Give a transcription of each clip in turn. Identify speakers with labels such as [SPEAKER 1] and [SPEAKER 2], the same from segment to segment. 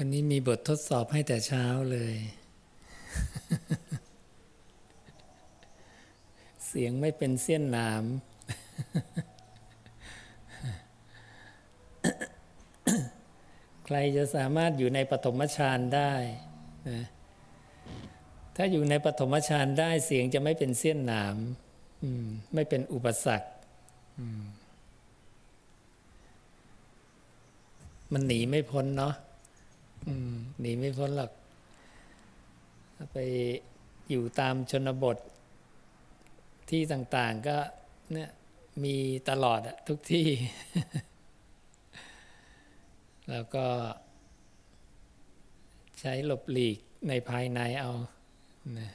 [SPEAKER 1] วันนี้มีบททดสอบให้แต่เช้าเลย เสียงไม่เป็นเสี้ยนหนาม ใครจะสามารถอยู่ในปฐมฌานได้นะถ้าอยู่ในปฐมฌานได้เสียงจะไม่เป็นเสี้ยนหนามไม่เป็นอุปสรรคมันหนีไม่พ้นเนาะ หนีไม่พ้นหรอกไปอยู่ตามชนบทที่ต่างๆก็เนี่ยมีตลอดอะทุกที่ แล้วก็ ใช้หลบหลีกในภายในเอานะ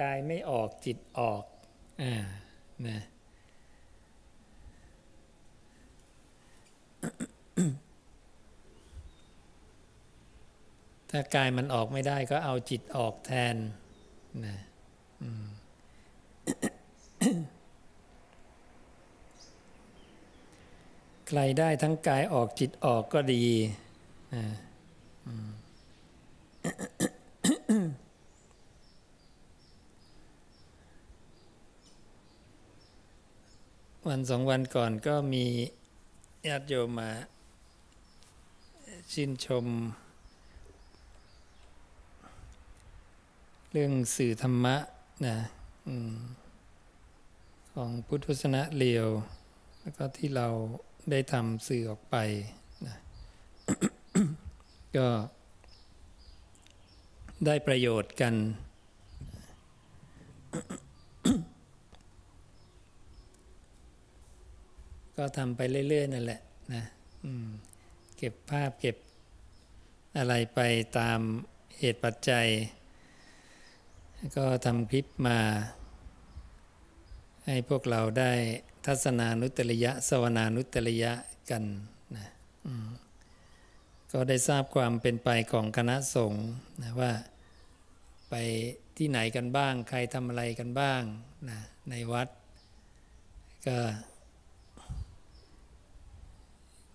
[SPEAKER 1] กายไม่ออกจิตออกอ่านะ ถ้ากายมันออกไม่ได้ก็เอาจิตออกแทนนะใครได้ทั้งกายออกจิตออกก็ดีวันสองวันก่อนก็มีญาติโยมมา ชื่นชม เรื่องสื่อธรรมะนะของพุทธศาสนาเลียว แล้วก็ที่เราได้ทำสื่อออกไปนะก็ได้ประโยชน์กัน ก็ทำไปเรื่อย ๆ นั่นแหละนะเก็บภาพเก็บอะไรไปตามเหตุปัจจัย ก็ทำคลิปมา ให้พวกเราได้ทัศนานุตริยะ สวนานุตริยะกันนะก็ได้ทราบความเป็นไปของคณะสงฆ์นะว่าไปที่ไหนกันบ้าง ใครทำอะไรกันบ้างนะในวัด ก็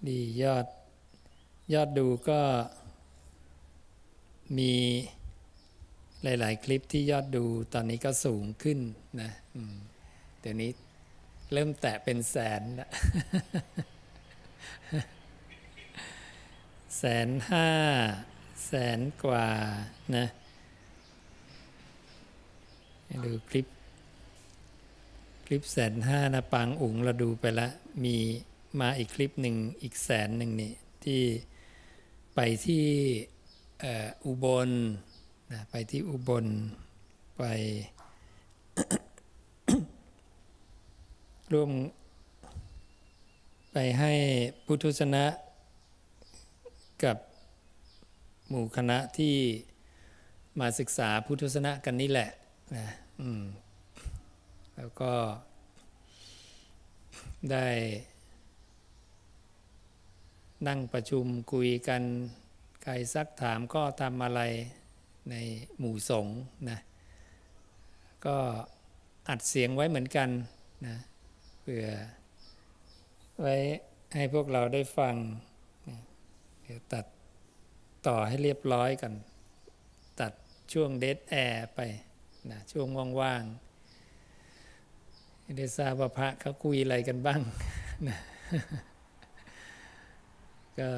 [SPEAKER 1] ดียอด ยอดดูก็มีหลาย ๆ คลิปที่ยอดดูตอนนี้ก็สูงขึ้นนะเดี๋ยวนี้เริ่มแตะเป็นแสนละแสนห้าแสนกว่านะดูคลิป คลิปแสนห้านะปังอุ๋งเราดูไปแล้วมีมาอีกคลิปหนึ่งอีกแสนหนึ่งนี่ที่ ไปที่อุบลนะไปที่อุบลไปร่วมไปให้พุทธศนะกับหมู่คณะที่มาศึกษาพุทธศนะกันนี่แหละนะอืมแล้วก็ได้ นั่งประชุมคุยกันใครซักถามก็ทำอะไรในหมู่สงฆ์นะก็อัดเสียงไว้เหมือนกันนะเพื่อไว้ให้พวกเราได้ฟังเดี๋ยวตัดต่อให้เรียบร้อยกัน ตัดช่วงเดทแอร์ไปนะช่วงว่างๆได้ทราบว่าพระเขาคุยอะไรกันบ้างนะ ก็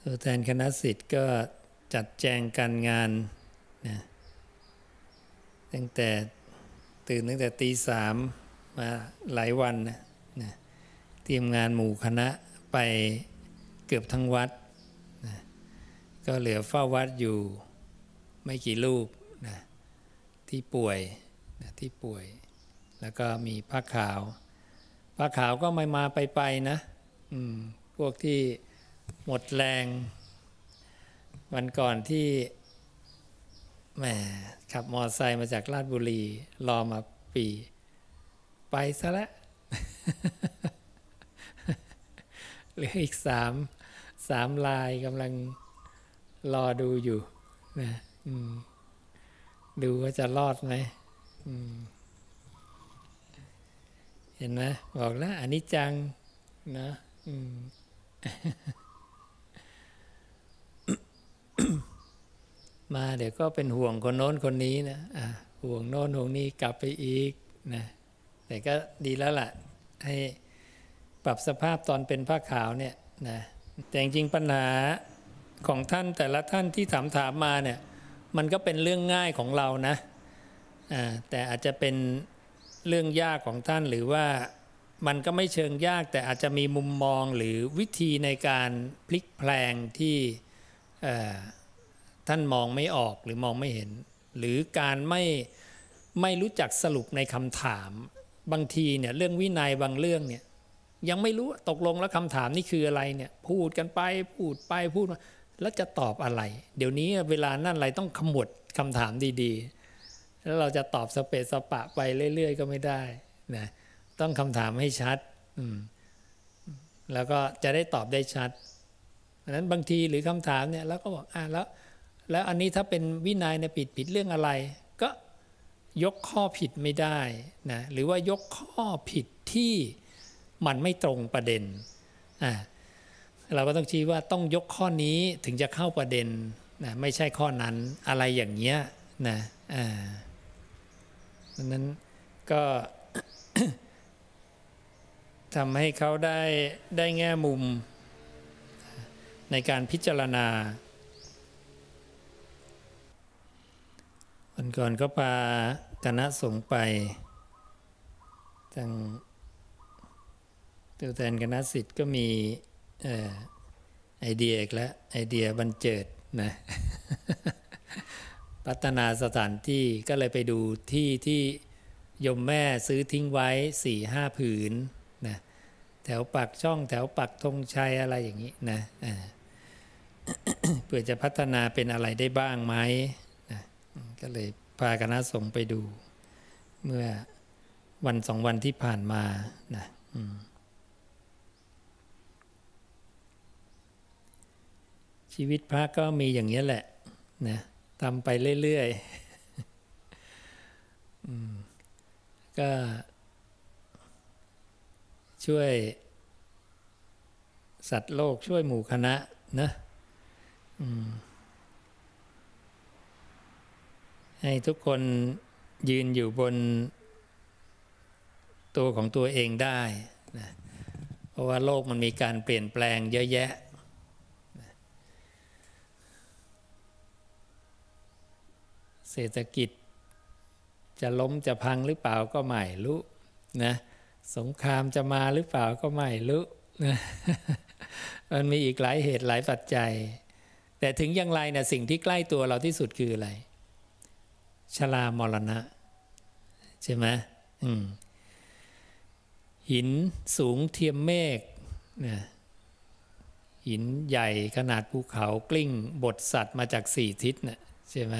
[SPEAKER 1] ตัวแทนคณะสิทธิ์ก็จัดแจงการงานนะตั้งแต่ตื่นตั้งแต่ตีสามมาหลายวันนะนะเตรียมงานหมู่คณะไปเกือบทั้งวัดนะก็เหลือเฝ้าวัดอยู่ไม่กี่รูปนะที่ป่วยนะที่ป่วย แล้วก็มีพระขาวพระขาวก็ไม่มาไปไปนะพวกที่หมดแรง วันก่อนที่แหมขับมอไซค์มาจากราชบุรี รอมาปี ไปซะแล้วเหลืออีกสามสามลายกำลังรอดูอยู่นะดูว่าจะรอดไหม เห็นไหมบอกแล้วอันนี้จังนะมาเดี๋ยวก็เป็นห่วงคนโน้นคนนี้นะะห่วงโน้นห่วงนี้กลับไปอีกนะแต่ก็ดีแล้วล่ะ ให้ปรับสภาพตอนเป็นผ้าขาวเนี่ยนะแต่จริงปัญหาของท่านแต่ละท่านที่ถามถามมาเนี่ย มันก็เป็นเรื่องง่ายของเรานะแต่อาจจะเป็น เรื่องยากของท่านหรือว่ามันก็ไม่เชิงยากแต่อาจจะมีมุมมองหรือวิธีในการพลิกแพลงที่ท่านมองไม่ออกหรือมองไม่เห็น หรือการไม่ไม่รู้จักสรุปในคำถาม บางทีเนี่ยเรื่องวินัยบางเรื่องเนี่ยยังไม่รู้ตกลงแล้วคำถามนี่คืออะไรเนี่ยพูดกันไปพูดไปพูดมาแล้วจะตอบอะไร เดี๋ยวนี้เวลานั่นอะไรต้องขมวดคำถามดีๆ แล้วเราจะตอบสเปซสปะไปเรื่อย ๆ ก็ไม่ได้นะต้องคำถามให้ชัดแล้วก็จะได้ตอบได้ชัดราะนั้นบางทีหรือคำถามเนี่ยแล้วก็บอกอ่าแล้ว แล้วอันนี้ถ้าเป็นวินัยเนี่ยผิดผิดเรื่องอะไร ก็ยกข้อผิดไม่ได้นะหรือว่ายกข้อผิดที่มันไม่ตรงประเด็นอ่าเราก็ต้องชี้ว่าต้องยกข้อนี้ถึงจะเข้าประเด็นนะไม่ใช่ข้อนั้นอะไรอย่างเงี้ยนะอ่า ดังนั้นก็ทำให้เขาได้ได้แง่มุมในการพิจารณาวันก่อนก็พาคณะสงฆ์ไปทางตัวแทนคณะสิทธิ์ก็มีไอเดียอีกแล้วไอเดียบันเจิดนะ พัฒนาสถานที่ก็เลยไปดูที่ที่ยมแม่ซื้อทิ้งไว้สี่ห้าผืนนะแถวปักช่องแถวปักธงชัยอะไรอย่างนี้นะเพื่อจะพัฒนาเป็นอะไรได้บ้างไหมนะก็เลยพาคณะสงฆ์ไปดู เมื่อวันสองวันที่ผ่านมานะชีวิตพระก็มีอย่างนี้แหละนะ ทำไปเรื่อยๆก็ช่วย สัตว์โลกช่วยหมู่คณะนะให้ทุกคนยืนอยู่บนตัวของตัวเองได้นะเพราะว่าโลกมันมีการเปลี่ยนแปลงเยอะแยะ เศรษฐกิจ จะล้มจะพังหรือเปล่าก็ไม่รู้นะสงครามจะมาหรือเปล่าก็ไม่รู้นะมันมีอีกหลายเหตุหลายปัจจัย แต่ถึงอย่างไรนะสิ่งที่ใกล้ตัวเราที่สุดคืออะไรชรามรณะ ใช่ไหมหินสูงเทียมเมฆนะหินใหญ่ขนาดภูเขากลิ้งบทสัตว์มาจากสี่ทิศนะ่ะใช่ไหม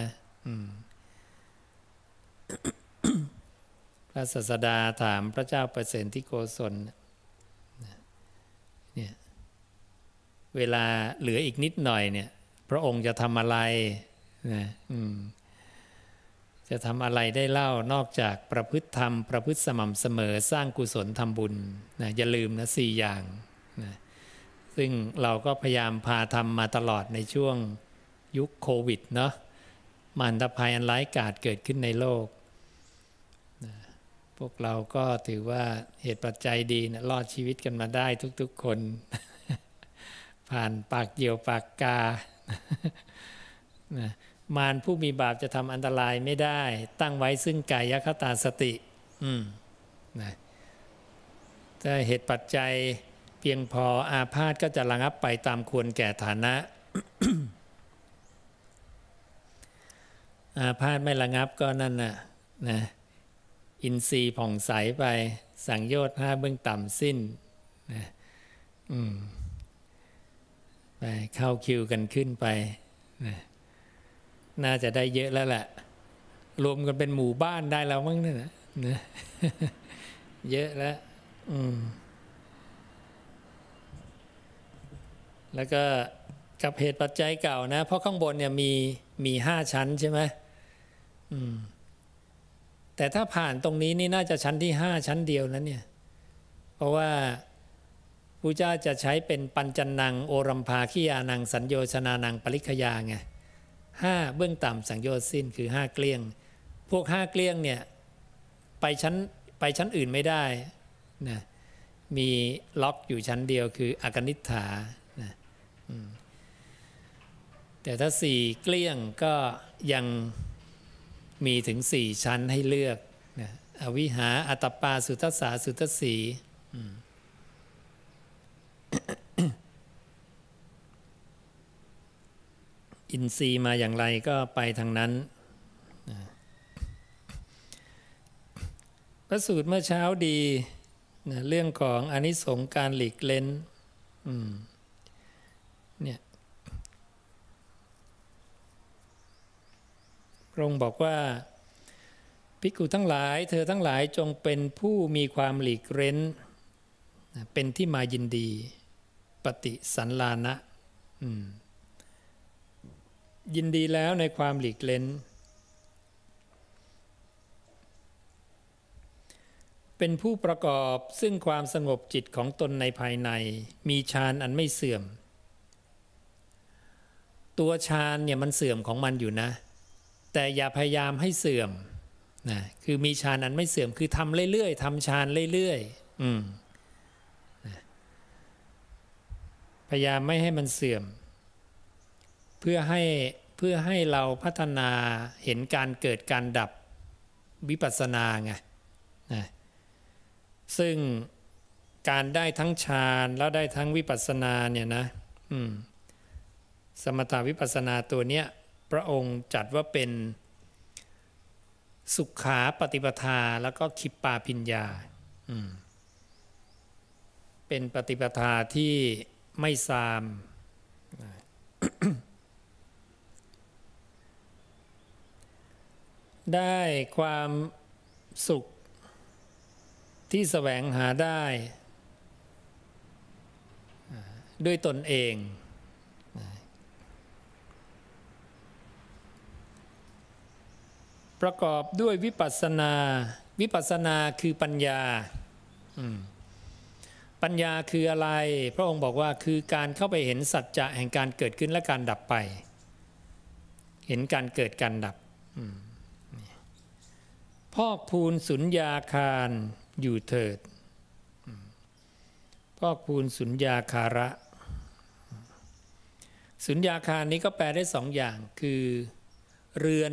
[SPEAKER 1] พระศาสดาถามพระเจ้าเปรตที่โกศลเนี่ยเวลาเหลืออีกนิดหน่อยเนี่ย พระองค์จะทำอะไรนะจะทำอะไรได้เล่านอกจากประพฤติธรรม ประพฤติสม่ำเสมอสร้างกุศลทำบุญนะอย่าลืมนะสี่อย่างนะซึ่งเราก็พยายามพาทำมาตลอดในช่วงยุคโควิดเนาะ มันตภัยอันร้ายกาจเกิดขึ้นในโลกนะพวกเราก็ถือว่าเหตุปัจจัยดีนะรอดชีวิตกันมาได้ทุกๆคน ผ่านปากเกี่ยวปากกามารผู้มีบาปจะทำอันตรายไม่ได้ ตั้งไว้ซึ่งกายคตาสติ อืมนะถ้าเหตุปัจจัยเพียงพออาพาธก็จะระงับไปตามควรแก่ฐานะ อาพาธไม่ระงับก็นั่นน่ะนะอินทรีย์ผ่องใสไป สังโยชน์ห้าเบื้องต่ำสิ้นนะอืมไปเข้าคิวกันขึ้นไปน่าจะได้เยอะแล้วแหละ รวมกันเป็นหมู่บ้านได้แล้วมั้งเนี่ยนะเยอะแล้ว อืม แล้วก็กับเหตุปัจจัยเก่านะ เพราะข้างบนเนี่ยมี มีห้าชั้นใช่ไหมอืม แต่ถ้าผ่านตรงนี้นี่น่าจะชั้นที่ห้าชั้นเดียวนั้นเนี่ย เพราะว่าพระเจ้าจะใช้เป็นปัญจนังโอรัมภาขิยานังสัญโยชนานังปริคยาไงห้าเบื้องต่ำสังโยชน์สิ้นคือห้าเกลี้ยง พวกห้าเกลี้ยงเนี่ยไปชั้นไปชั้นอื่นไม่ได้นะมีล็อกอยู่ชั้นเดียวคืออากนิฐานะ แต่ถ้าสี่เกลี้ยงก็ยังมีถึงสี่ชั้นให้เลือกนะอวิหาอัตปาสุทัสสาสุทัสสีอินทรีย์มาอย่างไรก็ไปทางนั้น พระสูตรเมื่อเช้าดีนะเรื่องของอนิสงส์การหลีกเล้นเนี่ย ระองค์บอกว่าภิกขุทั้งหลาย เธอทั้งหลายจงเป็นผู้มีความหลีกเล้น เป็นที่มายินดี ปฏิสันลานะยินดีแล้วในความหลีกเล้น เป็นผู้ประกอบซึ่งความสงบจิตของตนในภายใน มีฌานอันไม่เสื่อม ตัวฌานเนี่ยมันเสื่อมของมันอยู่นะ แต่อย่าพยายามให้เสื่อมนะคือมีฌานอันไม่เสื่อมคือทำเรื่อยๆทำฌานเรื่อยๆอืมพยายามไม่ให้มันเสื่อม เพื่อให้เพื่อให้เราพัฒนาเห็นการเกิดการดับวิปัสสนาไงนะซึ่งการได้ทั้งฌานแล้วได้ทั้งวิปัสสนาเนี่ยนะสมถาวิปัสสนาตัวเนี้ย พระองค์จัดว่าเป็นสุขาปฏิปทาแล้วก็คิปปาพิญญา เป็นปฏิปทาที่ไม่ซาม ได้ความสุขที่แสวงหาได้ ด้วยตนเอง ประกอบด้วยวิปัสสนา วิปัสสนาคือปัญญา ปัญญาคืออะไร พระองค์บอกว่าคือการเข้าไปเห็นสัจจะแห่งการเกิดขึ้นและการดับไป เห็นการเกิดการดับพอกพูนสุญญาคารอยู่เถิด พอกพูนสุญญาคาระ สุญญาคารนี้ก็แปลได้สองอย่างคือเรือน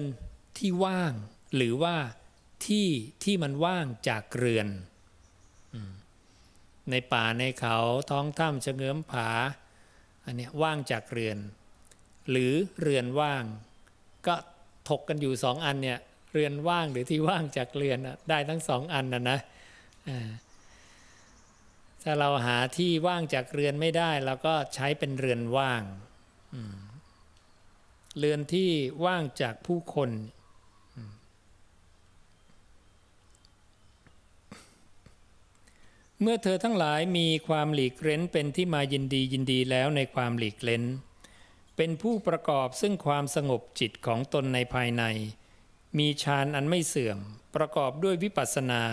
[SPEAKER 1] ที่ว่าง หรือว่าที่ที่มันว่างจากเรือน ในป่าในเขาท้องถ้ำเฉงื้อมผาอันนี้ว่างจากเรือน หรือเรือนว่าง ก็ถกกันอยู่สองอันเนี่ยเรือนว่างหรือที่ว่างจากเรือนได้ทั้งสองอันนะนะถ้าเราหาที่ว่างจากเรือนไม่ได้เราก็ใช้เป็นเรือนว่างเรือนที่ว่างจากผู้คน เมื่อเธอทั้งหลายมีความหลีกเล้นเป็นที่มายินดียินดีแล้วในความหลีกเล้น เป็นผู้ประกอบซึ่งความสงบจิตของตนในภายใน มีฌานอันไม่เสื่อม ประกอบด้วยวิปัสสนา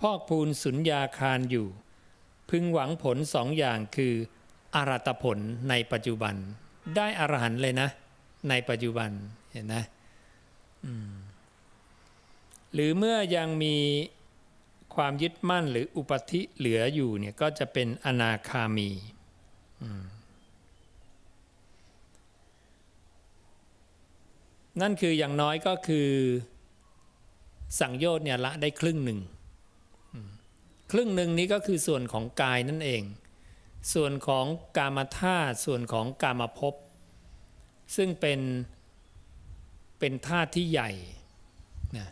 [SPEAKER 1] พอกพูนสุญญาคารอยู่ พึงหวังผลสองอย่างคืออารัตผลในปัจจุบัน ได้อรหันเลยนะ ในปัจจุบันเห็นนะหรือเมื่อยังมี ความยึดมั่นหรืออุปธิเหลืออยู่เนี่ยก็จะเป็นอนาคามีนั่นคืออย่างน้อยก็คือสังโยชน์เนี่ยละได้ครึ่งหนึ่งครึ่งหนึ่งนี้ก็คือส่วนของกายนั่นเอง ส่วนของกามธาตุส่วนของกามภพซึ่งเป็นเป็นธาตุที่ใหญ่นะ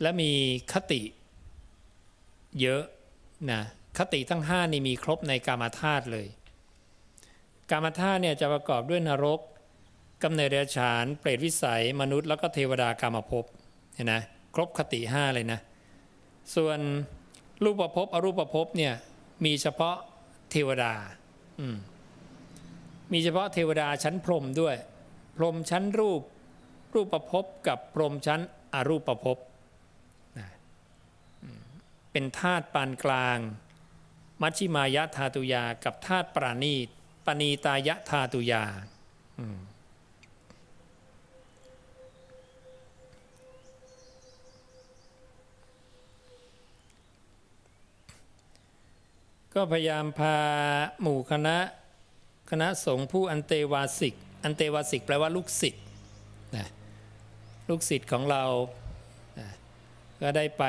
[SPEAKER 1] และมีคติ เยอะนะคติทั้งห้านี่มีครบในกามธาตุเลย กามธาตุเนี่ยจะประกอบด้วยนรกกำเนิดเดรัจฉาน เปรตวิสัย มนุษย์แล้วก็เทวดากามภพเห็นนะครบคติห้าเลยนะ ส่วนรูปภพอรูปภพเนี่ยมีเฉพาะเทวดาอืมมีเฉพาะเทวดาชั้นพรหมด้วย พรหมชั้นรูป รูปภพกับพรหมชั้นอรูปภพ เป็นธาตุปานกลาง มัชชิมายะธาตุยา กับธาตุปราณีตปณีตายะธาตุยาก็พยายามพาหมู่คณะคณะสงฆ์ผู้อันเตวาสิก อันเตวาสิกแปลว่าลูกศิษย์นะลูกศิษย์ของเรา ก็ได้ไป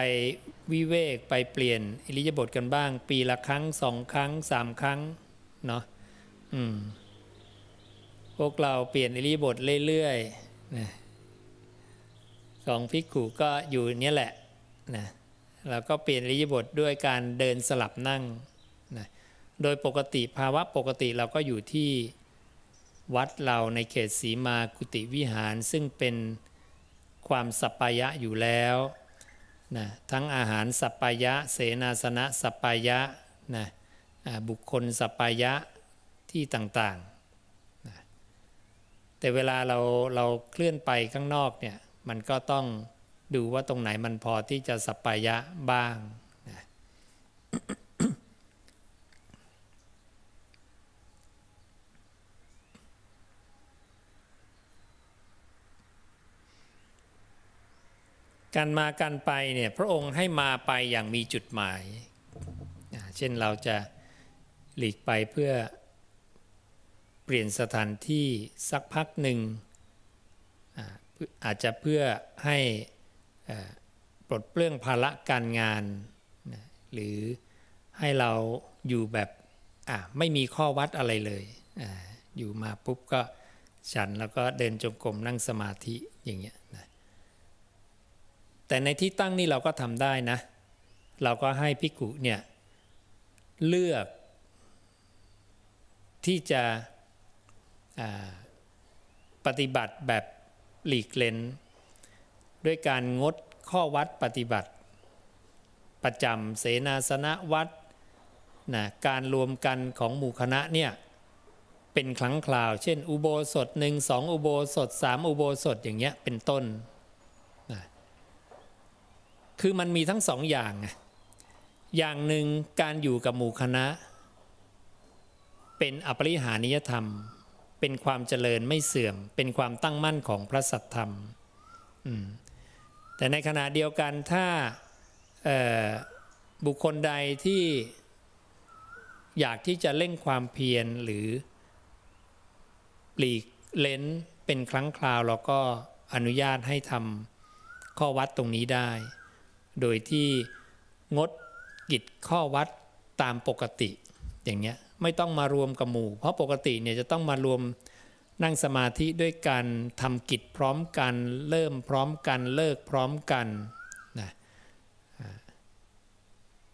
[SPEAKER 1] วิเวกไปเปลี่ยนอิริยาบถกันบ้าง ปีละครั้งสองครั้งสามครั้งเนาะอืมพวกเราเปลี่ยนอิริยาบถเรื่อยๆนะสองพิกขุก็อยู่เนี้ยแหละนะเราก็เปลี่ยนอิริยาบถด้วยการเดินสลับนั่งนะโดยปกติภาวะปกติเราก็อยู่ที่วัดเราในเขตสีมากุติวิหารซึ่งเป็นความสัปปายะอยู่แล้ว นะทั้งอาหารสัปายะ เสนาสนะสัปายะนะบุคคลสัปายะที่ต่างๆนะแต่เวลาเราเราเคลื่อนไปข้างนอกเนี่ยมันก็ต้องดูว่าตรงไหนมันพอที่จะสัปายะบ้างนะ การมาการไปเนี่ยพระองค์ให้มาไปอย่างมีจุดหมาย เช่นเราจะหลีกไปเพื่อเปลี่ยนสถานที่สักพักหนึ่งอาจจะเพื่อให้ปลดเปลื้องภาระการงาน หรือให้เราอยู่แบบไม่มีข้อวัดอะไรเลยออยู่มาปุ๊บก็ฉันแล้วก็เดินจงกรมนั่งสมาธิอย่างเงี้ย แต่ในที่ตั้งนี่เราก็ทำได้นะ เราก็ให้พิกุเนี่ยเลือกที่จะปฏิบัติแบบหลีกเล้นด้วยการงดข้อวัดปฏิบัติ ประจำเสนาสนะวัดนะการรวมกันของหมู่คณะเนี่ยเป็นครั้งคราว เช่น อุโบสถหนึ่งสองอุโบสถสามอุโบสถอย่างเงี้ยเป็นต้น คือมันมีทั้งสองอย่าง อย่างหนึ่งการอยู่กับหมู่คณะ เป็นอปริหานิยธรรม เป็นความเจริญไม่เสื่อม เป็นความตั้งมั่นของพระสัทธรรม แต่ในขณะเดียวกันถ้าบุคคลใดที่อยากที่จะเล่งความเพียรหรือปลีกเล้นเป็นครั้งคราวเราก็อนุญาตให้ทำข้อวัดตรงนี้ได้ โดยที่งดกิจข้อวัดตามปกติ อย่างเงี้ยไม่ต้องมารวมกับหมู่ เพราะปกติเนี่ยจะต้องมารวมนั่งสมาธิด้วยการทำกิจพร้อมกัน เริ่มพร้อมกันเลิกพร้อมกันนะ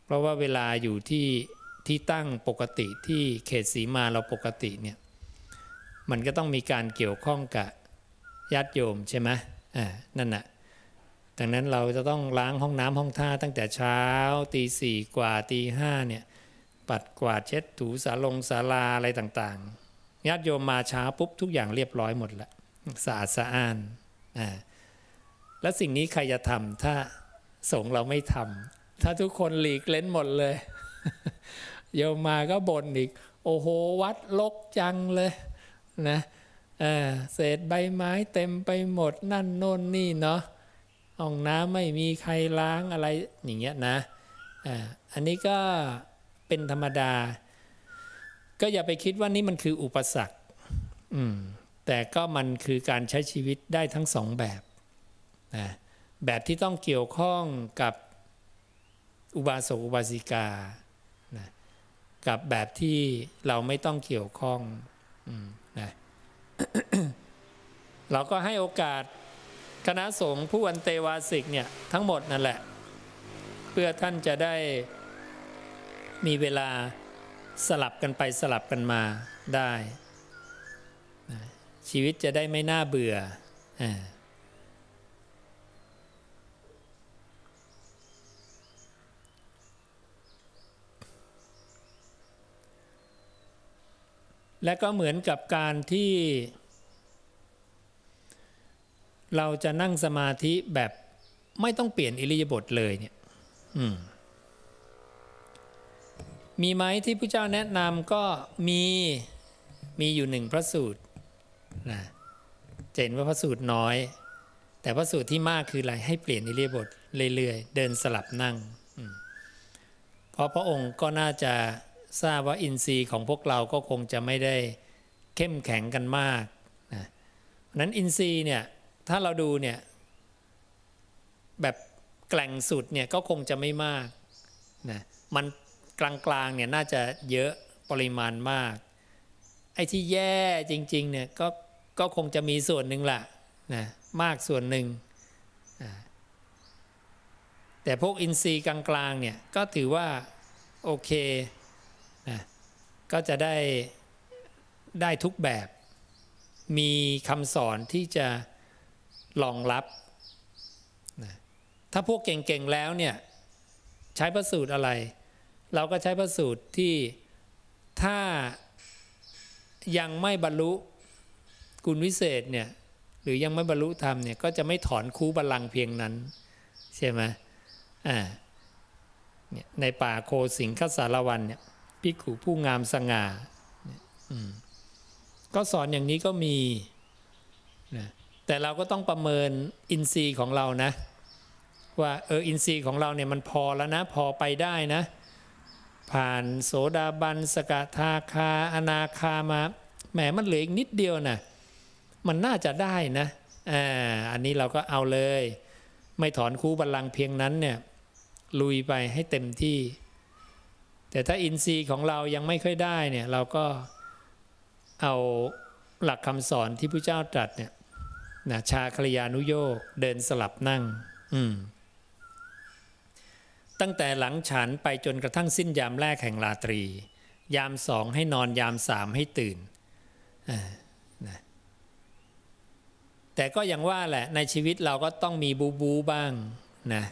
[SPEAKER 1] เพราะว่าเวลาอยู่ที่ที่ตั้งปกติที่เขตสีมาเราปกติเนี่ยมันก็ต้องมีการเกี่ยวข้องกับญาติโยมใช่ไหมอ่านั่นแหะ ดังนั้นเราจะต้องล้างห้องน้ำห้องท่าตั้งแต่เช้าตีสี่กว่าตีห้าเนี่ยปัดกวาดเช็ดถูสาลงสาลาอะไรต่างๆญาติโยมมาเช้าปุ๊บทุกอย่างเรียบร้อยหมดล้วสะอาดสะอ้านอ่าแล้วสิ่งนี้ใครจะทำถ้าสงเราไม่ทำถ้าทุกคนหลีกเล้นหมดเลย โยมมาก็บ่นอีก โอ้โหวัดลกจังเลยนะเศษใบไม้เต็มไปหมดนั่นโน่นนี่เนาะ ห้องน้ำไม่มีใครล้างอะไรอย่างเงี้ยนะอันนี้ก็เป็นธรรมดา ก็อย่าไปคิดว่านี่มันคืออุปสรรคแต่ก็มันคือการใช้ชีวิตได้ทั้งสองแบบนะแบบที่ต้องเกี่ยวข้องกับอุบาสกอุบาสิกานะกับแบบที่เราไม่ต้องเกี่ยวข้องนะเราก็ให้โอกาส คณะสงฆ์ผู้อันเตวาสิกเนี่ยทั้งหมดนั่นแหละ เพื่อท่านจะได้มีเวลาสลับกันไปสลับกันมาได้ ชีวิตจะได้ไม่น่าเบื่ออและก็เหมือนกับการที่ เราจะนั่งสมาธิแบบไม่ต้องเปลี่ยนอิริยาบถเลยเนี่ยมีไหมที่พระเจ้าแนะนำก็มีมีอยู่หนึ่งพระสูตรนะจะเห็นว่าพระสูตรน้อย แต่พระสูตรที่มากคืออะไรให้เปลี่ยนอิเลียบทเรื่อยๆ เดินสลับนั่งเพราะพระองค์ก็น่าจะทราบว่าอินทรีย์ของพวกเราก็คงจะไม่ได้เข้มแข็งกันมากนะนั้นอินทรีย์เนี่ย ถ้าเราดูเนี่ย แบบแกล่งสุดเนี่ยก็คงจะไม่มากนะมันกลางๆเนี่ยน่าจะเยอะปริมาณมาก ไอ้ที่แย่จริงๆเนี่ยก็ก็คงจะมีส่วนหนึ่งแหละนะมากส่วนหนึ่งแต่พวกอินทรีย์กลางๆเนี่ยก็ถือว่าโอเคนะก็จะได้ได้ทุกแบบ มีคำสอนที่จะ รองรับนะถ้าพวกเก่งๆแล้วเนี่ยใช้ประสูตรอะไร เราก็ใช้ประสูตรที่ถ้ายังไม่บรรลุกุลวิเศษเนี่ยหรือยังไม่บรรลุธรรมเนี่ยก็จะไม่ถอนคูบัลลังเพียงนั้นใช่ไหมอ่าเนี่ยในป่าโคสิงคสารวันเนี่ยพิกขุผู้งามสง่าก็สอนอย่างนี้ก็มีนะ แต่เราก็ต้องประเมินอินทรีย์ของเรานะ ว่าเอออินทรีย์ของเราเนี่ยมันพอแล้วนะพอไปได้นะ ผ่านโสดาบันสกทาคาอนาคามาแหมมันเหลืออีกนิดเดียวนะมันน่าจะได้นะอ่าอันนี้เราก็เอาเลย ไม่ถอนคูบัลลังเพียงนั้นเนี่ยลุยไปให้เต็มที่ แต่ถ้าอินทรีย์ของเรายังไม่ค่อยได้เนี่ยเราก็เอาหลักคำสอนที่พระเจ้าตรัสเนี่ย นะชาคลยานุโยกเดินสลับนั่ง อืม ตั้งแต่หลังฉันไปจนกระทั่งสิ้นยามแรกแห่งราตรี ยามสองให้นอนยามสามให้ตื่นนะแต่ก็ยังว่าแหละในชีวิตเราก็ต้องมีบูบูบ้างนะ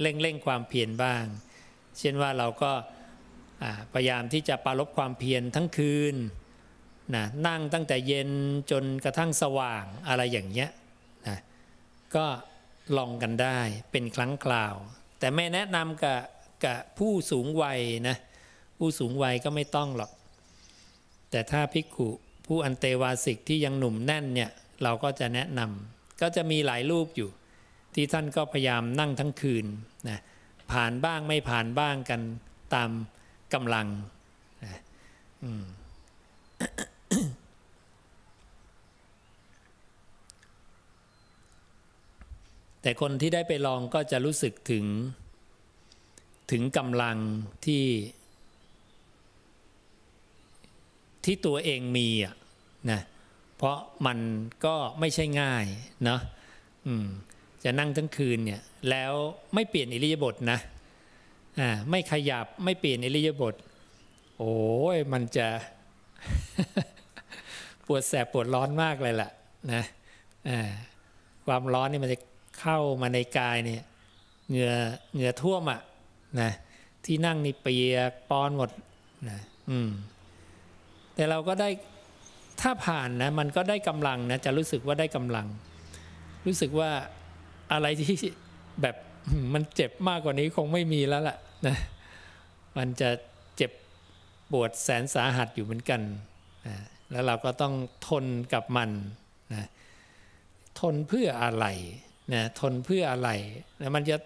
[SPEAKER 1] เร่งเร่งความเพียรบ้าง เช่นว่าเราก็พยายามที่จะปรารบความเพียรทั้งคืน นะนั่งตั้งแต่เย็นจนกระทั่งสว่างอะไรอย่างเงี้ยนะก็ลองกันได้เป็นครั้งคราว แต่ไม่แนะนำกับกับผู้สูงวัยนะผู้สูงวัยก็ไม่ต้องหรอก แต่ถ้าภิกขุผู้อันเตวาสิกที่ยังหนุ่มแน่นเนี่ยเราก็จะแนะนำก็จะมีหลายรูปอยู่ ที่ท่านก็พยายามนั่งทั้งคืนนะผ่านบ้างไม่ผ่านบ้างกันตามกำลังนะอืม แต่คนที่ได้ไปลองก็จะรู้สึกถึง ถึงกำลังที่ ที่ตัวเองมีอะนะเพราะมันก็ไม่ใช่ง่ายเนาะจะนั่งทั้งคืนเนี่ย แล้วไม่เปลี่ยนอิริยาบถนะอ่าไม่ขยับไม่เปลี่ยนอิริยาบถโอ้ยมันจะ ปวดแสบปวดร้อนมากเลยล่ะนะความร้อนนี่มันจะเข้ามาในกายเนี่ยเหงื่อเหงื่อท่วมอะนะที่นั่งนี่เปียกปอนหมดนะอืมแต่เราก็ได้ถ้าผ่านนะมันก็ได้กำลังนะจะรู้สึกว่าได้กำลัง รู้สึกว่าอะไรที่แบบมันเจ็บมากกว่านี้คงไม่มีแล้วล่ะนะมันจะเจ็บปวดแสนสาหัสอยู่เหมือนกันนะ แล้วเราก็ต้องทนกับมันนะทนเพื่ออะไรนะทนเพื่ออะไรนะมันจะ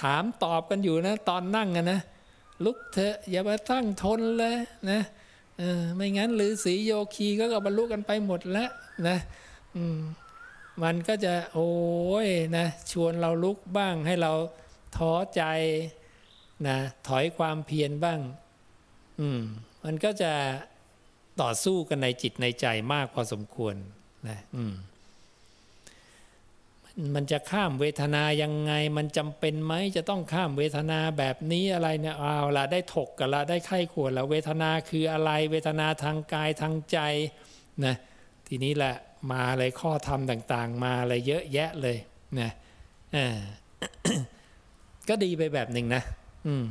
[SPEAKER 1] ถามตอบกันอยู่นะตอนนั่งกันนะลุกเถอะอย่ามาตั้งทนเลยนะเออไม่งั้นหรือสีโยคีก็บรรลุกันไปหมดแล้วนะอืมมันก็จะโอ้ยนะชวนเราลุกบ้างให้เราท้อใจนะถอยความเพียรบ้าง อืมมันก็จะ ต่อสู้กันในจิตในใจมากพอสมควรนะอืมมันจะข้ามเวทนายังไง มันจำเป็นไหมจะต้องข้ามเวทนาแบบนี้อะไรเนี่ยเอาละได้ถกกันละได้ไข้ขวดล้วเวทนาคืออะไรเวทนาทางกายทางใจนะทีนี้แหละมาเลยข้อธรรมต่าง ๆ มาเลยเยอะแยะเลยนะอ่าก็ดีไปแบบหนึ่งนะ อืม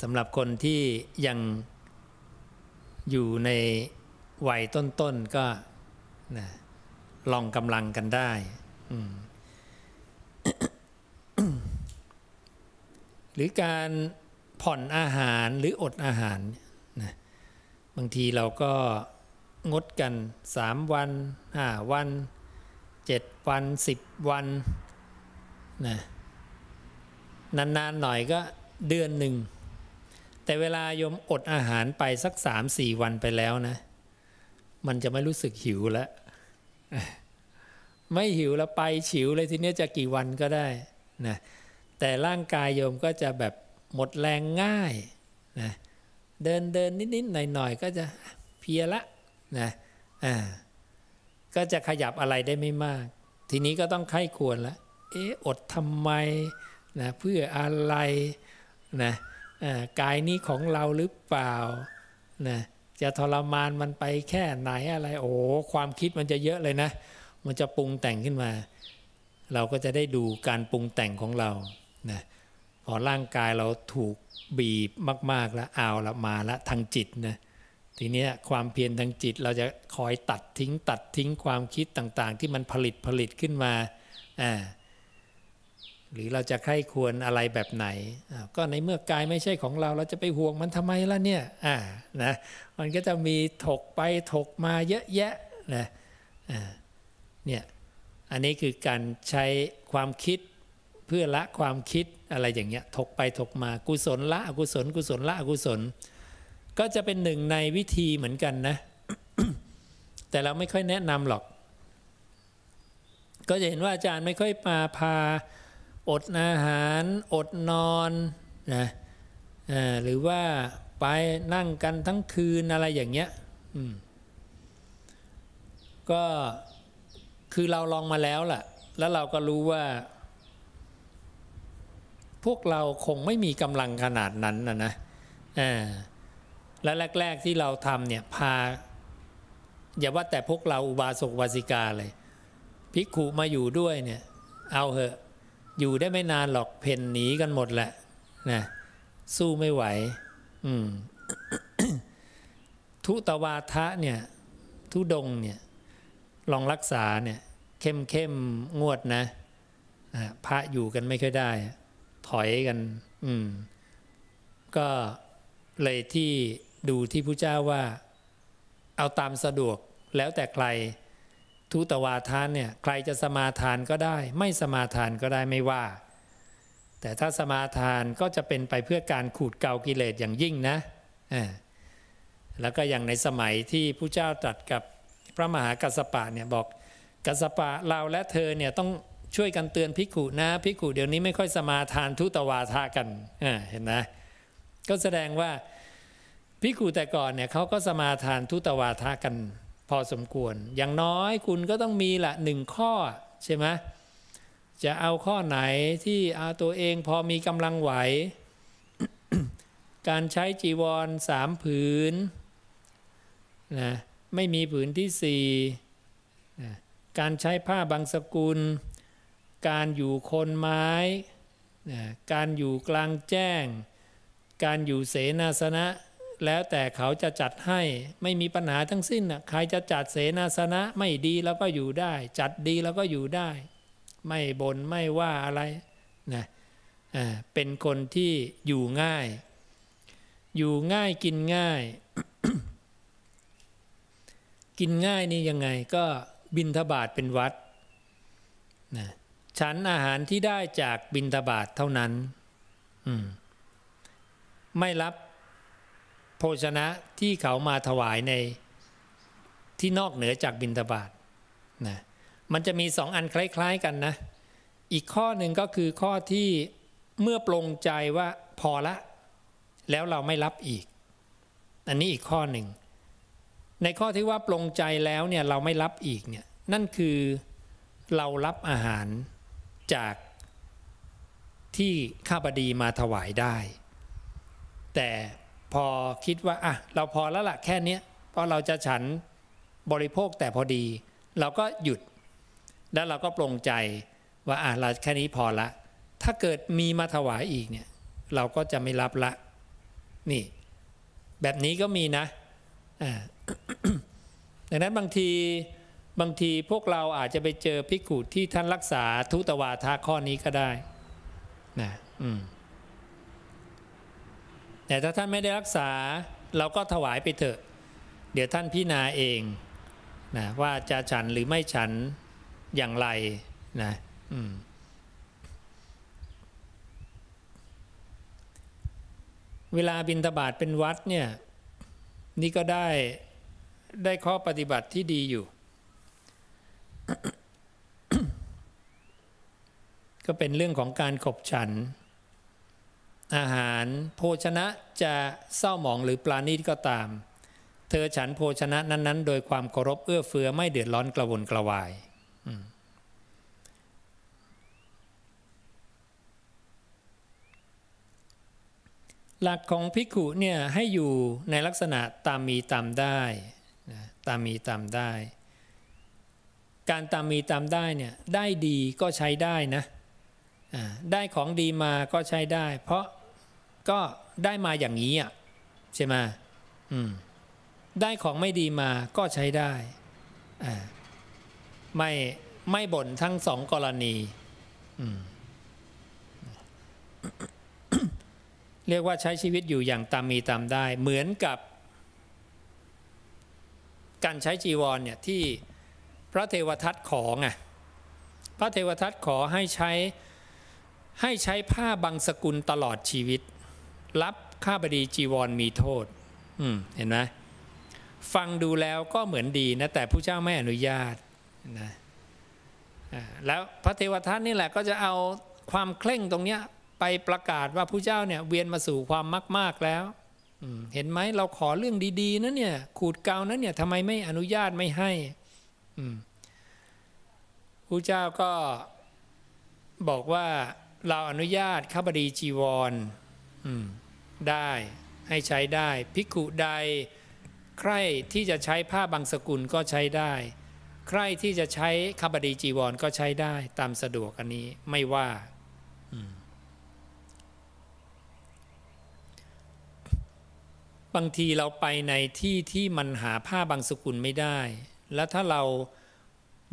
[SPEAKER 1] สำหรับคนที่ยังอยู่ในวัยต้นๆก็นะลองกำลังกันได้หรือการผ่อนอาหารหรืออดอาหารนะบางทีเราก็งดกันสามวันห้าวันเจ็ดวันสิบวันนะนานๆหน่อยก็เดือนหนึ่ง แต่เวลายมอดอาหารไปสักสามสี่วันไปแล้วนะ มันจะไม่รู้สึกหิวแล้ว ไม่หิวแล้วไปฉิวเลยทีนี้จะกี่วันก็ได้นะแต่ร่างกายโยมก็จะแบบหมดแรงง่ายนะเดินเดินนิดๆหน่อยๆก็จะเพียละนะอ่าก็จะขยับอะไรได้ไม่มาก ทีนี้ก็ต้องไข้ควรแล้วเอออดทำไมนะเพื่ออะไรนะ กายนี้ของเราหรือเปล่านะจะทรมานมันไปแค่ไหนอะไร โอ้ความคิดมันจะเยอะเลยนะ มันจะปรุงแต่งขึ้นมา เราก็จะได้ดูการปรุงแต่งของเรานะพอร่างกายเราถูกบีบมาก ๆ แล้วเอาละมาละทางจิตนะทีนี้ความเพียรทางจิตเราจะคอยตัดทิ้งตัดทิ้งความคิดต่างๆ ที่มันผลิตผลิตขึ้นมาอ่า หรือเราจะใคร่ควรอะไรแบบไหน ก็ในเมื่อกายไม่ใช่ของเรา เราจะไปห่วงมันทำไมล่ะเนี่ยอ่านะมันก็จะมีถกไปถกมาเยอะแยะนะอ่าเนี่ยอันนี้คือการใช้ความคิดเพื่อละความคิดอะไรอย่างเงี้ยถกไปถกมากุศลละอกุศลกุศลละอกุศล ก็จะเป็นหนึ่งในวิธีเหมือนกันนะ แต่เราไม่ค่อยแนะนำหรอก ก็จะเห็นว่าอาจารย์ไม่ค่อยมาพา อดอาหาร อดนอนนะหรือว่าไปนั่งกันทั้งคืนอะไรอย่างเงี้ยก็คือเราลองมาแล้วล่ะ แล้วเราก็รู้ว่า พวกเราคงไม่มีกำลังขนาดนั้นนะนะและแรก ๆที่เราทำเนี่ยพา อย่าว่าแต่พวกเราอุบาสกวาสิกาเลยพิกขุมาอยู่ด้วยเนี่ย เอาเหอะ อยู่ได้ไม่นานหรอกเพ่นหนีกันหมดแหละนะสู้ไม่ไหว อืมทุตวาทะเนี่ย ทุดงเนี่ย ลองรักษาเนี่ย เข้มเข้มงวดนะพระอยู่กันไม่ค่อยได้ ถอยกัน อืม ก็เลยที่ดูที่พระเจ้าว่า เอาตามสะดวกแล้วแต่ใคร ทุตวาทานเนี่ยใครจะสมาทานก็ได้ ไม่สมาทานก็ได้ไม่ว่า แต่ถ้าสมาทานก็จะเป็นไปเพื่อการขูดเกากิเลสอย่างยิ่งนะแล้วก็อย่างในสมัยที่ผู้เจ้าตรัสกับพระมหากัสปะเนี่ยบอกกัสปะเราและเธอเนี่ยต้องช่วยกันเตือนพิกุนะพิกุเดี๋ยวนี้ไม่ค่อยสมาทานทุตวาทากันเห็นนะ ก็แสดงว่าพิกุแต่ก่อนเนี่ยเขาก็สมาทานทุตวาทากัน อสมควร อย่างน้อยคุณก็ต้องมีละหนึ่งข้อใช่ไหมจะเอาข้อไหนที่เอาตัวเองพอมีกำลังไหว การใช้จีวรสามผืนนะไม่มีผืนที่สี่นะการใช้ผ้าบางสกุล การอยู่คนไม้นะการอยู่กลางแจ้ง การอยู่เสนาสนะ แล้วแต่เขาจะจัดให้ไม่มีปัญหาทั้งสิ้นนะใครจะจัดเสนาสนะไม่ดีแล้วก็อยู่ได้ จัดดีแล้วก็อยู่ได้ ไม่บน่นไม่ว่าอะไรนะเป็นคนที่อยู่ง่าย อยู่ง่ายกินง่าย กินง่ายนี่ยังไงก็บินทบาทเป็นวัดนะฉันอาหารที่ได้จากบินทบาทเท่านั้น ไม่รับ ภชนะที่เขามาถวายในที่นอกเหนือจากบิณฑบาตนะมันจะมีสองอันคล้ายๆกันนะ อีกข้อหนึ่งก็คือข้อที่เมื่อปรงใจว่าพอละ แล้วเราไม่รับอีก อันนี้อีกข้อหนึ่ง ในข้อที่ว่าปรงใจแล้วเนี่ยเราไม่รับอีกเนี่ยนั่นคือเรารับอาหารจากที่ข้าบดีมาถวายได้ แต่ พอคิดว่าอะเราพอแล้วล่ะแค่นี้เพราะเราจะฉันบริโภคแต่พอดี เราก็หยุด แล้วเราก็ปรงใจว่าอะเราแค่นี้พอละ ถ้าเกิดมีมาถวายอีกเนี่ย เราก็จะไม่รับละ นี่ แบบนี้ก็มีนะอ่าดังนั้นบางทีบางทีพวกเราอาจจะไปเจอพิกุที่ท่านรักษาทุตวาทาข้อนี้ก็ได้นะอืม แต่ถ้าท่านไม่ได้รักษาเราก็ถวายไปเถอะ เดี๋ยวท่านพิจารณาเองนะว่าจะฉันหรือไม่ฉันอย่างไรนะอืมเวลาบินทบาทเป็นวัดเนี่ยนี่ก็ได้ได้ข้อปฏิบัติที่ดีอยู่ ก็เป็นเรื่องของการขบฉัน อาหาร โภชนะจะเศร้าหมองหรือปลาณีตก็ตาม เธอฉันโภชนะนั้น ๆ โดยความเคารพเอื้อเฟื้อไม่เดือดร้อนกระวนกระวายหลักของพิกุเนี่ยให้อยู่ในลักษณะตามมีตามได้นะตามมีตามได้ การตามมีตามได้เนี่ยได้ดีก็ใช้ได้นะได้ของดีมาก็ใช้ได้ เพราะ ก็ได้มาอย่างนี้อะใช่ไหมได้ของไม่ดีมาก็ใช้ได้ไม่ไม่บ่นทั้งสองกรณีเรียกว่าใช้ชีวิตอยู่อย่างตามมีตามได้ เหมือนกับ การใช้จีวรเนี่ยที่พระเทวทัตขอไงพระเทวทัตขอให้ใช้ให้ใช้ผ้าบางสกุลตลอดชีวิต รับข้าบดีจีวรมีโทษ อืมเห็นไหมฟังดูแล้วก็เหมือนดีนะ แต่ผู้เจ้าไม่อนุญาตนะแล้วพระเทวทัตนี่แหละก็จะเอาความเคร่งตรงเนี้ยไปประกาศว่าผู้เจ้าเนี่ยเวียนมาสู่ความมากๆแล้วเห็นไหมเราขอเรื่องดีๆนะเนี่ยขูดเกานั้นเนี่ยทำไมไม่อนุญาตไม่ให้ผู้เจ้าก็บอกว่าเราอนุญาตข้าบดีจีวร ได้ให้ใช้ได้พิกุใด ใครที่จะใช้ผ้าบางสกุลก็ใช้ได้ ใครที่จะใช้ขบดีจีวรก็ใช้ได้ตามสะดวกอันนี้ไม่ว่าบางทีเราไปในที่ที่มันหาผ้าบางสกุลไม่ได้ แล้วถ้าเรา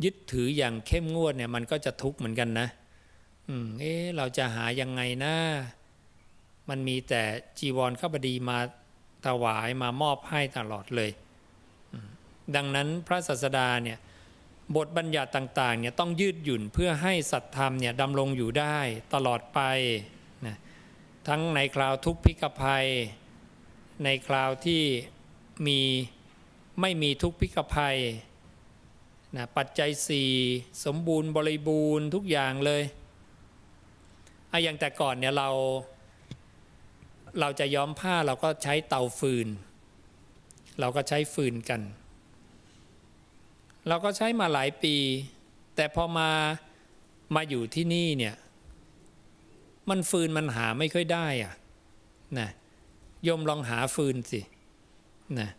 [SPEAKER 1] ยึดถืออย่างเข้มงวดเนี่ยมันก็จะทุกข์เหมือนกันนะ อืม เอ๊เราจะหายังไงนะ มันมีแต่จีวรข้าบดีมาถวายมามอบให้ตลอดเลย ดังนั้นพระศาสดาเนี่ยบทบัญญัติต่างๆเนี่ยต้องยืดหยุ่นเพื่อให้สัตธรรมเนี่ยดำรงอยู่ได้ตลอดไปนะทั้งในคราวทุกพิกภัย ในคราวที่มีไม่มีทุกพิกภัยนะปัจจัยสี่สมบูรณ์บริบูรณ์ทุกอย่างเลยอะอย่างแต่ก่อนเนี่ยเรา เราจะย้อมผ้าเราก็ใช้เตาฟืน เราก็ใช้ฟืนกัน เราก็ใช้มาหลายปี แต่พอมามาอยู่ที่นี่เนี่ย มันฟืนมันหาไม่ค่อยได้อะนะยมลองหาฟืนสินะ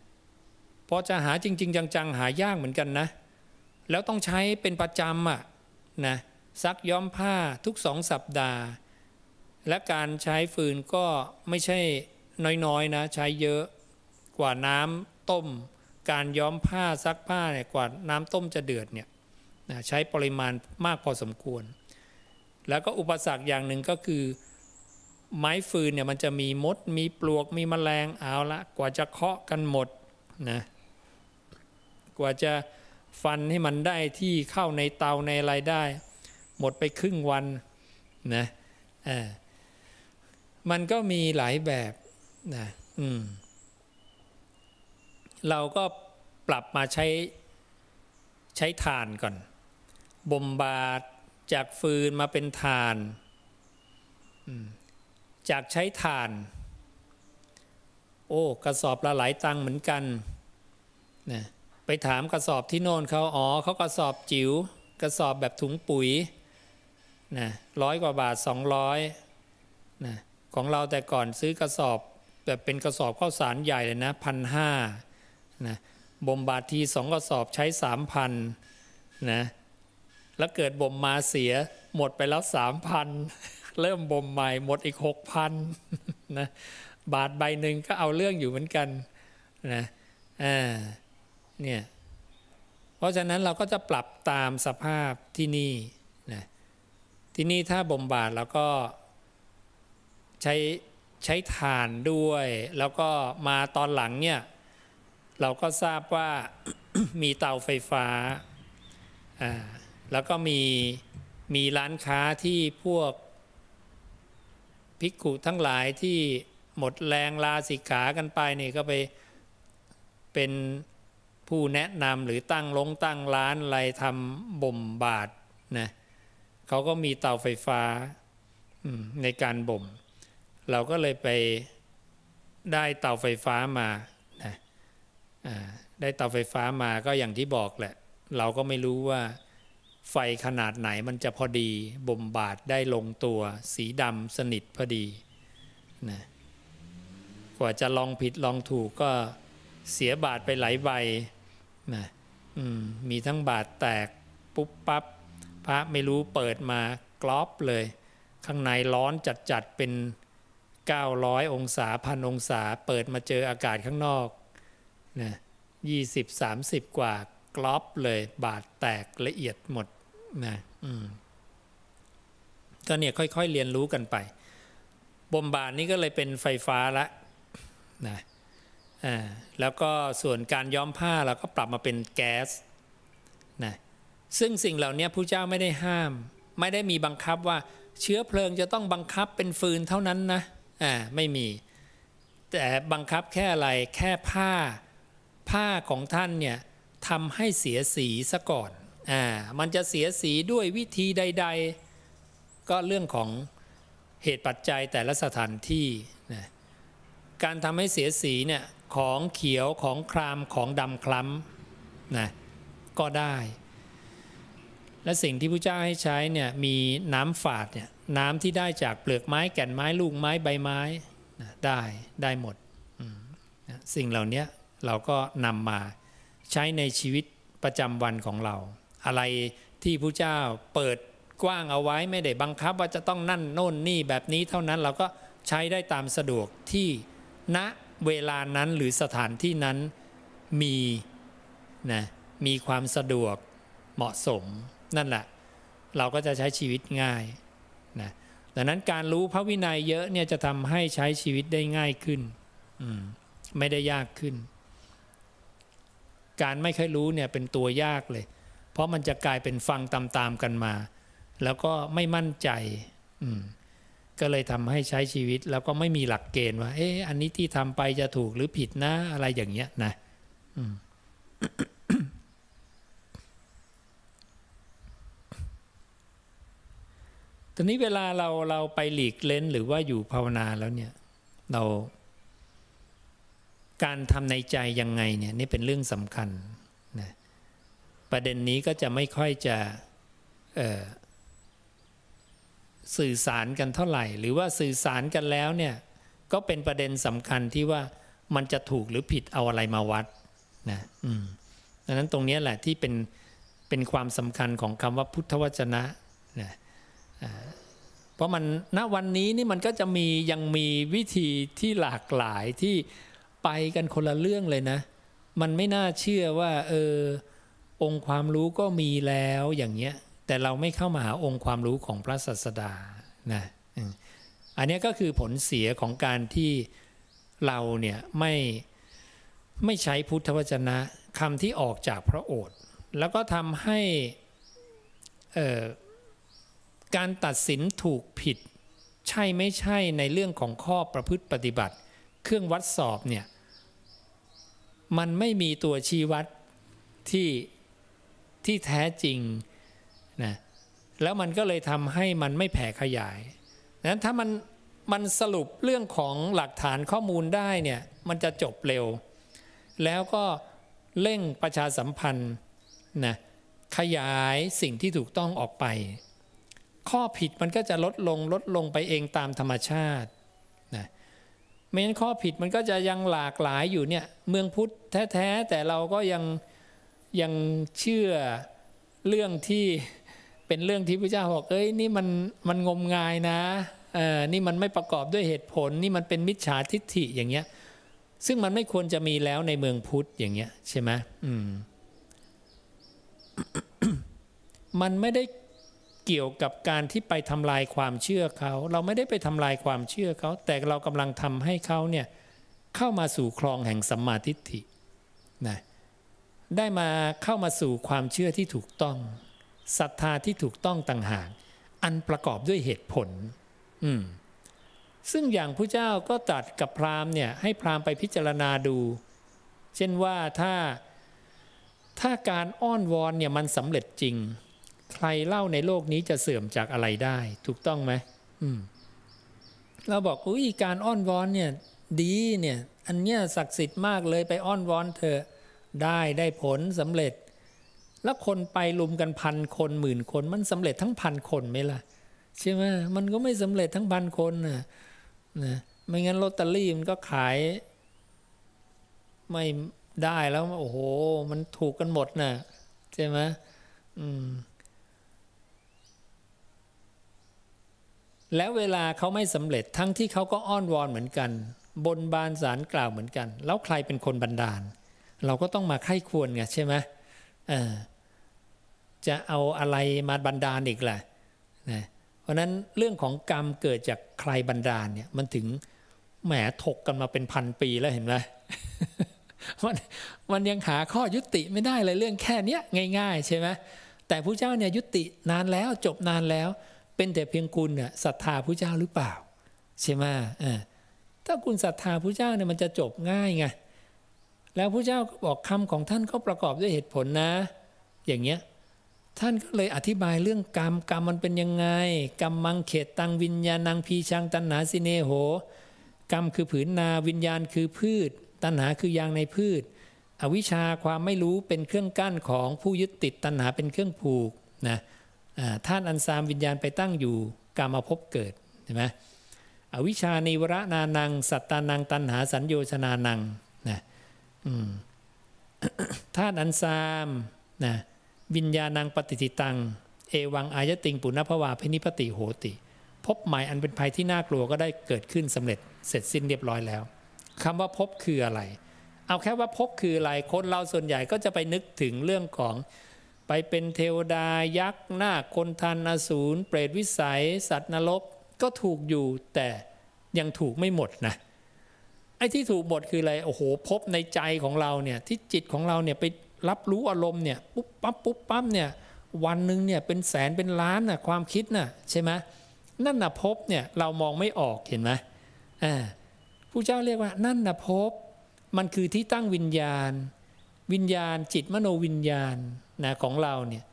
[SPEAKER 1] พอจะหาจริง ๆ จังๆ หายากเหมือนกันนะ แล้วต้องใช้เป็นประจำอะนะซักย้อมผ้าทุกสองสัปดาห์ และการใช้ฟืนก็ไม่ใช่น้อยๆนะใช้เยอะกว่าน้ำต้ม การย้อมผ้าซักผ้าเนี่ยกว่าน้ำต้มจะเดือดเนี่ยใช้ปริมาณมากพอสมควร แล้วก็อุปสรรคอย่างหนึ่งก็คือ ไม้ฟืนเนี่ยมันจะมีมด มีปลวกมีแมลงเอาละกว่าจะเคาะกันหมดนะกว่าจะฟันให้มันได้ที่เข้าในเตาในอะไรได้ หมดไปครึ่งวันนะอ่า มันก็มีหลายแบบนะอืมเราก็ปรับมาใช้ใช้ถ่านก่อน บ่มบาดจากฟืนมาเป็นถ่าน จากใช้ถ่าน โอ้ กระสอบละหลายตังเหมือนกันนะไปถามกระสอบที่โน่นเขาอ๋อเขากระสอบจิ๋วกระสอบแบบถุงปุ๋ยนะร้อยกว่าบาทสองร้อยนะ ของเราแต่ก่อนซื้อกระสอบแบบเป็นกระสอบข้าวสารใหญ่เลยนะพันห้านะบ่มบาททีสองกระสอบใช้สามพันนะแล้วเกิดบ่มมาเสียหมดไปแล้วสามพันเริ่มบ่มใหม่หมดอีกหกพันนะบาทใบหนึ่งก็เอาเรื่องอยู่เหมือนกันนะอ่าเนี่ยเพราะฉะนั้นเราก็จะปรับตามสภาพที่นี่นะที่นี่ถ้าบ่มบาทเราก็ ใช้ใช้ถ่านด้วย แล้วก็มาตอนหลังเนี่ยเราก็ทราบว่ามีเตาไฟฟ้าอ่าแล้วก็มีมีร้านค้าที่พวกภิกขุทั้งหลายที่หมดแรงลาสิกขากันไปนี่ก็ไปเป็นผู้แนะนำหรือตั้งลงตั้งร้านอะไรทำบ่มบาทนะเขาก็มีเตาไฟฟ้าในการบ่ม เราก็เลยไปได้เตาไฟฟ้ามานะได้เตาไฟฟ้ามาก็อย่างที่บอกแหละ เราก็ไม่รู้ว่าไฟขนาดไหนมันจะพอดีบ่มบาดได้ลงตัว สีดำสนิทพอดีนะกว่าจะลองผิดลองถูกก็เสียบาทไปหลายใบนะมีทั้งบาทแตกปุ๊บปั๊บพระไม่รู้เปิดมากรอบเลย ข้างในร้อนจัดๆเป็น 900 องศาพันองศา เปิดมาเจออากาศข้างนอกนะยี่สิบสามสิบกว่ากรอบเลย บาดแตกละเอียดหมดนะอืมก็เนี่ยค่อยๆเรียนรู้กันไปบ่มบาดนี้ก็เลยเป็นไฟฟ้าละนะอ่าแล้วก็ส่วนการย้อมผ้าเราก็ปรับมาเป็นแก๊สนะซึ่งสิ่งเหล่านี้ผู้เจ้าไม่ได้ห้าม ไม่ได้มีบังคับว่าเชื้อเพลิงจะต้องบังคับเป็นฟืนเท่านั้นนะ อ่าไม่มี แต่บังคับแค่อะไรแค่ผ้าผ้าของท่านเนี่ยทำให้เสียสีซะก่อนอ่ามันจะเสียสีด้วยวิธีใด ๆ ก็เรื่องของเหตุปัจจัยแต่ละสถานที่นะการทำให้เสียสีเนี่ยของเขียวของครามของดำคล้ำนะก็ได้ และสิ่งที่พระเจ้าให้ใช้เนี่ยมีน้ำฝาดเนี่ย น้ำที่ได้จากเปลือกไม้แก่นไม้ลูกไม้ใบไม้ได้ได้หมดสิ่งเหล่านี้เราก็นำมาใช้ในชีวิตประจำวันของเรา อะไรที่พระเจ้าเปิดกว้างเอาไว้ไม่ได้บังคับว่าจะต้องนั่นโน่นนี่แบบนี้เท่านั้นเราก็ใช้ได้ตามสะดวกที่ณเวลานั้นหรือสถานที่นั้นมีนะมีความสะดวกเหมาะสมนั่นแหละ เราก็จะใช้ชีวิตง่าย นะดังนั้นการรู้พระวินัยเยอะเนี่ยจะทำให้ใช้ชีวิตได้ง่ายขึ้นไม่ได้ยากขึ้น การไม่เคยรู้เนี่ยเป็นตัวยากเลย เพราะมันจะกลายเป็นฟังตามๆกันมา แล้วก็ไม่มั่นใจก็เลยทำให้ใช้ชีวิตแล้วก็ไม่มีหลักเกณฑ์ว่า เอ๊ะอันนี้ที่ทำไปจะถูกหรือผิดนะอะไรอย่างเงี้ยนะอืม ตอนนี้เวลาเราเราไปหลีกเล้นหรือว่าอยู่ภาวนาแล้วเนี่ยเราการทำในใจยังไงเนี่ยนี่เป็นเรื่องสำคัญนะประเด็นนี้ก็จะไม่ค่อยจะสื่อสารกันเท่าไหร่ หรือว่าสื่อสารกันแล้วเนี่ยก็เป็นประเด็นสำคัญที่ว่ามันจะถูกหรือผิดเอาอะไรมาวัดนะอืมดังนั้นตรงนี้แหละที่เป็นเป็นความสำคัญของคำว่าพุทธวจนะนะ เพราะมันณวันนี้นี่มันก็จะมียังมีวิธีที่หลากหลายที่ไปกันคนละเรื่องเลยนะ มันไม่น่าเชื่อว่าเออองค์ความรู้ก็มีแล้วอย่างเงี้ย แต่เราไม่เข้ามาหาองค์ความรู้ของพระศาสดานะอันนี้ก็คือผลเสียของการที่เราเนี่ยไม่ไม่ใช้พุทธวจนะคำที่ออกจากพระโอษฐ์แล้วก็ทำให้ การตัดสินถูกผิด ใช่ไม่ใช่ในเรื่องของข้อประพฤติปฏิบัติ เครื่องวัดสอบเนี่ยมันไม่มีตัวชี้วัดที่ที่แท้จริงนะแล้วมันก็เลยทำให้มันไม่แผ่ขยายนั้นถ้ามันมันสรุปเรื่องของหลักฐานข้อมูลได้เนี่ยมันจะจบเร็ว แล้วก็เร่งประชาสัมพันธ์นะขยายสิ่งที่ถูกต้องออกไป ข้อผิดมันก็จะลดลงลดลงไปเองตามธรรมชาตินะไม่งั้นข้อผิดมันก็จะยังหลากหลายอยู่เนี่ยเมืองพุทธแท้ๆแต่เราก็ยังยังเชื่อเรื่องที่เป็นเรื่องที่พระเจ้าบอกเอ้ยนี่มันมันงมงายนะเออนี่มันไม่ประกอบด้วยเหตุผลนี่มันเป็นมิจฉาทิฏฐิอย่างเงี้ยซึ่งมันไม่ควรจะมีแล้วในเมืองพุทธอย่างเงี้ยใช่ไหมอืมมันไม่ได้ เกี่ยวกับการที่ไปทำลายความเชื่อเขา เราไม่ได้ไปทำลายความเชื่อเขา แต่เรากำลังทำให้เขาเนี่ยเข้ามาสู่คลองแห่งสัมมาทิฏฐินะได้มาเข้ามาสู่ความเชื่อที่ถูกต้องศรัทธาที่ถูกต้องต่างหากอันประกอบด้วยเหตุผล อืมซึ่งอย่างพระเจ้าก็ตรัสกับพราหมณ์เนี่ยให้พราหมณ์ไปพิจารณาดู เช่นว่าถ้าถ้าการอ้อนวอนเนี่ยมันสำเร็จจริง ใครเล่าในโลกนี้จะเสื่อมจากอะไรได้ ถูกต้องไหมอืมเราบอกอุ้ยการอ้อนวอนเนี่ย ดีเนี่ย อันเนี้ยศักดิ์สิทธิ์มากเลยไปอ้อนวอนเธอได้ได้ผลสำเร็จ แล้วคนไปลุมกันพันคนหมื่นคนมันสำเร็จทั้งพันคนไหมล่ะใช่ไหมมันก็ไม่สำเร็จทั้งพันคนนะนะไม่งั้นลอตเตอรี่มันก็ขาย ไม่ได้แล้ว โอ้โห มันถูกกันหมดนะ่ะใช่ไหมอืม แล้วเวลาเขาไม่สำเร็จทั้งที่เขาก็อ้อนวอนเหมือนกัน บนบานสารกล่าวเหมือนกัน แล้วใครเป็นคนบันดาล เราก็ต้องมาไข้ควรไงใช่ไหมเออจะเอาอะไรมาบันดาลอีกล่ะนะเพราะนั้นเรื่องของกรรมเกิดจากใครบันดาลเนี่ยมันถึงแหมถกกันมาเป็นพันปีแล้วเห็นไหมมันมันยังหาข้อยุติไม่ได้เลยเรื่องแค่เนี้ยง่าย ๆ ใช่ไหมแต่พระเจ้าเนี่ยยุตินานแล้วจบนานแล้ว เป็นแต่เพียงคุณเนี่ยศรัทธาพระเจ้าหรือเปล่า ใช่ไหมถ้าคุณศรัทธาพระเจ้าเนี่ยมันจะจบง่ายไงแล้วพระเจ้าก็บอกคำของท่านก็ประกอบด้วยเหตุผลนะ อย่างเงี้ยท่านก็เลยอธิบายเรื่องกรรมกรรมมันเป็นยังไง กรรมมังเขตตังวิญญาณังพีชังตันหาสิเนโห กรรมคือผืนนาวิญญาณคือพืช ตันหาคือยางในพืช อวิชชาความไม่รู้เป็นเครื่องกั้นของผู้ยึดติดตันหาเป็นเครื่องผูกนะ ท่านอันซามวิญญาณไปตั้งอยู่กรรมาพบเกิดใช่ไหมอวิชานิวรนานัง สัตตานังตันหาสัญโยชนานังนะท่านอันซามนะวิญญาณังปฏิติตัง เอวังอายติงปุณพวาพินิพติโหติ พบใหม่อันเป็นภัยที่น่ากลัวก็ได้เกิดขึ้นสำเร็จเสร็จสิ้นเรียบร้อยแล้วคำว่าพบคืออะไร เอาแค่ว่าพบคืออะไรคนเราส่วนใหญ่ก็จะไปนึกถึงเรื่องของ ไปเป็นเทวดายักษ์หน้าคนทันอสูรเปรตวิสัย สัตว์นรกก็ถูกอยู่แต่ยังถูกไม่หมดนะไอ้ที่ถูกหมดคืออะไรโอ้โหพบในใจของเราเนี่ยที่จิตของเราเนี่ยไปรับรู้อารมณ์เนี่ยปุ๊บปั๊บปุ๊บปั๊บเนี่ยวันหนึ่งเนี่ยเป็นแสนเป็นล้านน่ะความคิดน่ะใช่ไหมนั่นน่ะพบเนี่ยเรามองไม่ออกเห็นไหมอ่าผู้เจ้าเรียกว่านั่นน่ะพบมันคือที่ตั้งวิญญาณ วิญญาณจิตมโนวิญญาณนะของเราเนี่ย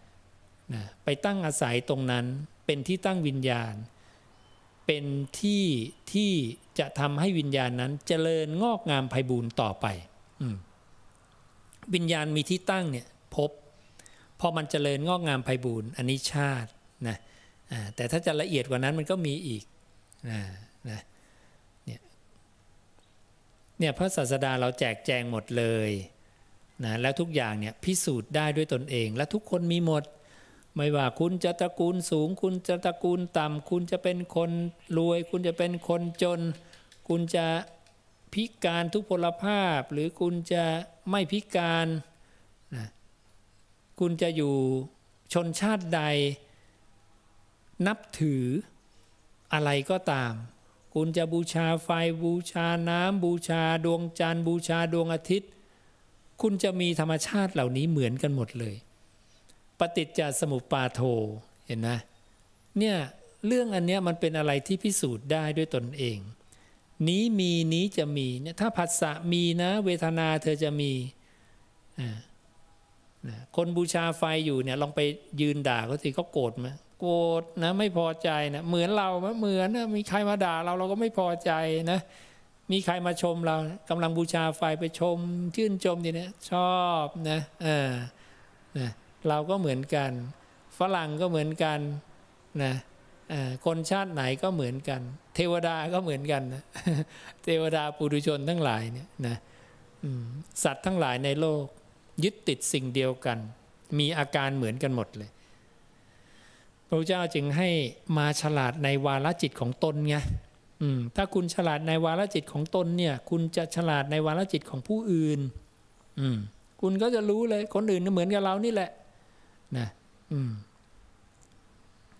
[SPEAKER 1] นะไปตั้งอาศัยตรงนั้นเป็นที่ตั้งวิญญาณ เป็นที่ที่จะทำให้วิญญาณนั้นเจริญงอกงามไพบูรณ์ต่อไปอวิญญาณมีที่ตั้งเนี่ยพบพอมันเจริญงอกงามไพบูรณ์อันนี้ชาตินะแต่ถ้าจะละเอียดกว่านั้นมันก็มีอีกนะนะเนี่ยเนี่ยพระศาสดาเราแจกแจงหมดเลย นะแล้วทุกอย่างเนี่ยพิสูจน์ได้ด้วยตนเอง และทุกคนมีหมด ไม่ว่าคุณจะตระกูลสูง คุณจะตระกูลต่ำคุณจะเป็นคนรวย คุณจะเป็นคนจน คุณจะพิการทุกพลภาพ หรือคุณจะไม่พิการนะคุณจะอยู่ชนชาติใด นับถืออะไรก็ตาม คุณจะบูชาไฟบูชาน้ำบูชาดวงจันทร์บูชาดวงอาทิตย์ คุณจะมีธรรมชาติเหล่านี้เหมือนกันหมดเลย ปฏิจจสมุปปาโทเห็นไหมเนี่ยเรื่องอันเนี้ยมันเป็นอะไรที่พิสูจน์ได้ด้วยตนเอง นี้มีนี้จะมีเนี่ยถ้าผัสสะมีนะ เวทนาเธอจะมีคนบูชาไฟอยู่เนี่ยลองไปยืนด่าเขาสิเขาโกรธไหมโกรธนะไม่พอใจนะเหมือนเราเหมือนนะมีใครมาด่าเราเราก็ไม่พอใจนะ มีใครมาชมเรากำลังบูชาไฟไปชม ชื่นชมดีเนี่ยชอบนะเออนะเราก็เหมือนกัน ฝรั่งก็เหมือนกันนะคนชาติไหนก็เหมือนกัน เทวดาก็เหมือนกันนะเทวดาปุถุชนทั้งหลายเนี่ยนะสัตว์ทั้งหลายในโลก ยึดติดสิ่งเดียวกัน มีอาการเหมือนกันหมดเลยพระเจ้าจึงให้มาฉลาดในวาลจิตของตนไง ถ้าคุณฉลาดในวาลจิตของตนเนี่ย คุณจะฉลาดในวาลจิตของผู้อื่น อืคุณก็จะรู้เลยคนอื่นเหมือนกับเรานี่แหละ นะ อืม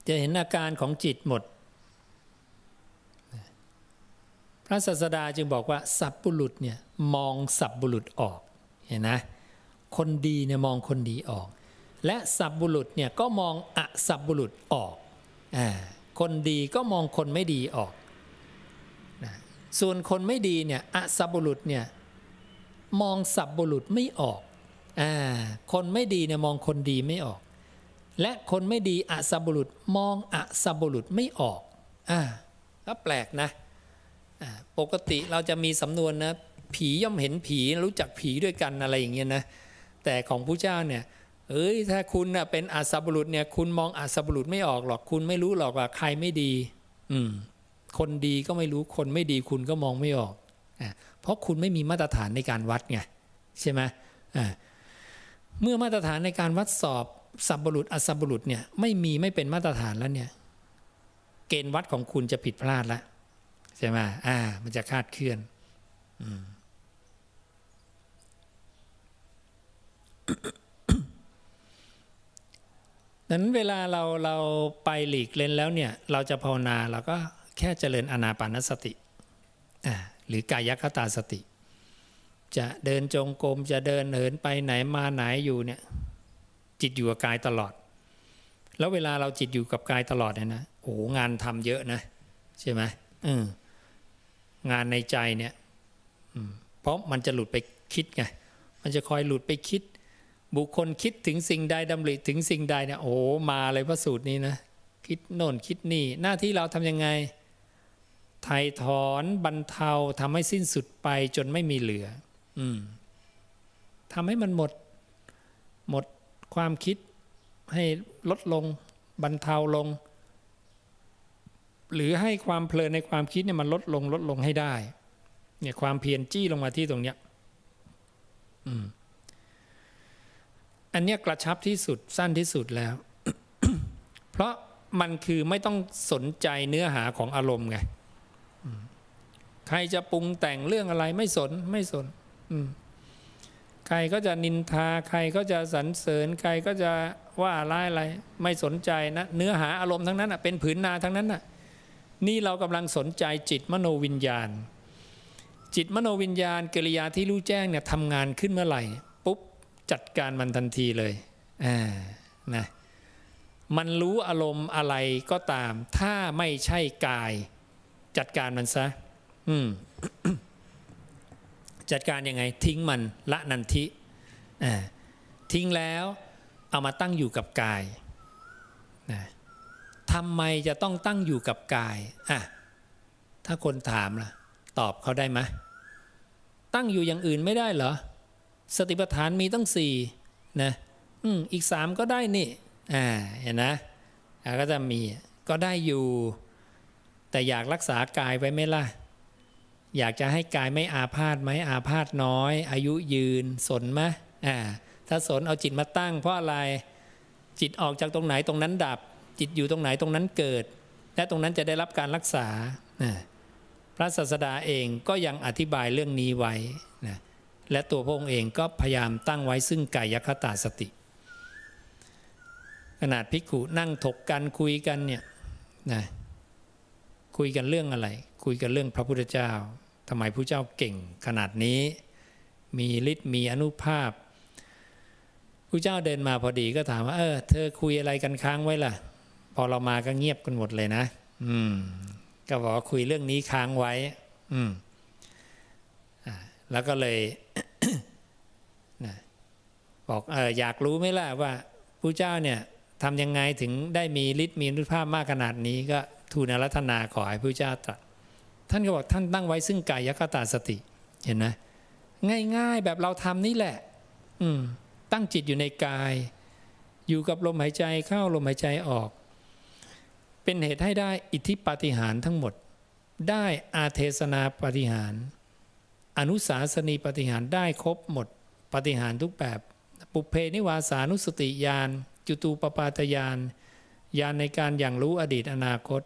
[SPEAKER 1] จะเห็นอาการของจิตหมด พระศาสดาจึงบอกว่า สัพบุรุษเนี่ย มองสัพบุรุษออก เห็นนะคนดีเนี่ยมองคนดีออก และสัพบุรุษเนี่ยก็มองอสัพบุรุษออกอ่าคนดีก็มองคนไม่ดีออก ส่วนคนไม่ดีเนี่ยอสัพบุรุษเนี่ยมองสัพบุรุษไม่ออกอ่าคนไม่ดีเนี่ยมองคนดีไม่ออก และคนไม่ดีอสัพบุรุษมองอสัพบุรุษไม่ออกอ่าก็แปลกนะอ่าปกติเราจะมีสำนวนนะผีย่อมเห็นผีรู้จักผีด้วยกันอะไรอย่างเงี้ยนะแต่ของผู้เจ้าเนี่ยเอ้ยถ้าคุณนะเป็นอาสัพบุรุษเนี่ยคุณมองอาสัพบุรุษไม่ออกหรอกคุณไม่รู้หรอกว่าใครไม่ดี อืม คนดีก็ไม่รู้คนไม่ดีคุณก็มองไม่ออกอเพราะคุณไม่มีมาตรฐานในการวัดไงใช่ไหมเมื่อมาตรฐานในการวัดสอบสัพบุรุษอสัพบุรุษเนี่ยไม่มีไม่เป็นมาตรฐานแล้วเนี่ยเกณฑ์วัดของคุณจะผิดพลาดแล้วใช่ไหมอ่า มันจะคาดเคลื่อนอืมดังนั้นเวลาเราเราไปหลีกเล่นแล้วเนี่ย เราจะภาวนาเราก็ แค่เจริญอนาปานสติหรือกายคตาสติ จะเดินจงกรมจะเดินเหินไปไหนมาไหนอยู่เนี่ยจิตอยู่กับกายตลอด แล้วเวลาเราจิตอยู่กับกายตลอดเนี่ยนะโอ้โหงานทำเยอะนะใช่ไหมงานในใจเนี่ยเพราะมันจะหลุดไปคิดไงมันจะคอยหลุดไปคิด บุคคลคิดถึงสิ่งใดดำริถึงสิ่งใดเนี่ยโอ้มาเลยพระสูตรนี้นะคิดโน่นคิดนี่ หน้าที่เราทำยังไง ไถ่ถอนบรรเทาทำให้สิ้นสุดไปจนไม่มีเหลือ อืมทำให้มันหมด หมดความคิดให้ลดลงบรรเทาลง หรือให้ความเพลินในความคิดเนี่ยมันลดลงลดลงให้ได้ เนี่ยความเพียรจี้ลงมาที่ตรงเนี้ยอืมอันเนี้ยกระชับที่สุดสั้นที่สุดแล้ว เพราะมันคือไม่ต้องสนใจเนื้อหาของอารมณ์ไง ใครจะปรุงแต่งเรื่องอะไรไม่สนไม่สน อืมใครก็จะนินทาใครก็จะสรรเสริญใครก็จะว่าร้ายอะไร ไม่สนใจนะเนื้อหาอารมณ์ทั้งนั้นเป็นผืนนาทั้งนั้นน่ะนี่เรากำลังสนใจจิตมโนวิญญาณ จิตมโนวิญญาณกิริยาที่รู้แจ้งเนี่ยทำงานขึ้นเมื่อไหร่ปุ๊บจัดการมันทันทีเลยอ่านะมันรู้อารมณ์อะไรก็ตาม ถ้าไม่ใช่กาย จัดการมันซะ อืมจัดการยังไง ทิ้งมันละนันทิทิ้งแล้วเอามาตั้งอยู่กับกายนะทำไมจะต้องตั้งอยู่กับกายอะถ้าคนถามล่ะ ตอบเขาได้ไหมตั้งอยู่อย่างอื่นไม่ได้เหรอ สติปัฏฐานมีตั้งสี่นะอืมอีกสามก็ได้นี่อ่าเห็นนะก็จะมีก็ได้อยู่ แต่อยากรักษากายไว้ไหมล่ะ อยากจะให้กายไม่อาพาธไหมอาพาธน้อย อายุยืนสนไหมอ่าถ้าสนเอาจิตมาตั้ง เพราะอะไรจิตออกจากตรงไหนตรงนั้นดับ จิตอยู่ตรงไหนตรงนั้นเกิด และตรงนั้นจะได้รับการรักษาพระศาสดาเองก็ยังอธิบายเรื่องนี้ไว้นะและตัวพระองค์เองก็พยายามตั้งไว้ซึ่งกายคตาสติ ขนาดภิกขุนั่งถกกันคุยกันเนี่ยนะคุยกันเรื่องอะไร คุยกันเรื่องพระพุทธเจ้า ทำไมพระเจ้าเก่งขนาดนี้ มีฤทธิ์มีอนุภาพพระเจ้าเดินมาพอดีก็ถามว่า เออ เธอคุยอะไรกันค้างไว้ล่ะ พอเรามาก็เงียบกันหมดเลยนะ อืม ก็บอกว่าคุยเรื่องนี้ค้างไว้ อืมแล้วก็เลยนะบอกเอออยากรู้ไหมล่ะว่าพระเจ้าเนี่ยทำยังไงถึงได้มีฤทธิ์มีอนุภาพมากขนาดนี้ก็ทูลอารัธนาขอให้พระเจ้าตรัส ท่านก็บอกท่านตั้งไว้ซึ่งกายคตาสติ เห็นไหมง่ายๆแบบเราทำนี่แหละ อืม ตั้งจิตอยู่ในกาย อยู่กับลมหายใจเข้าลมหายใจออก เป็นเหตุให้ได้อิทธิปาฏิหารทั้งหมด ได้อาเทศนาปาฏิหาร อนุสาสนีปาฏิหารได้ครบหมดปาฏิหารทุกแบบ ปุเพนิวาสานุสติญาณจุตูปปาตญาณญาณในการอย่างรู้อดีตอนาคต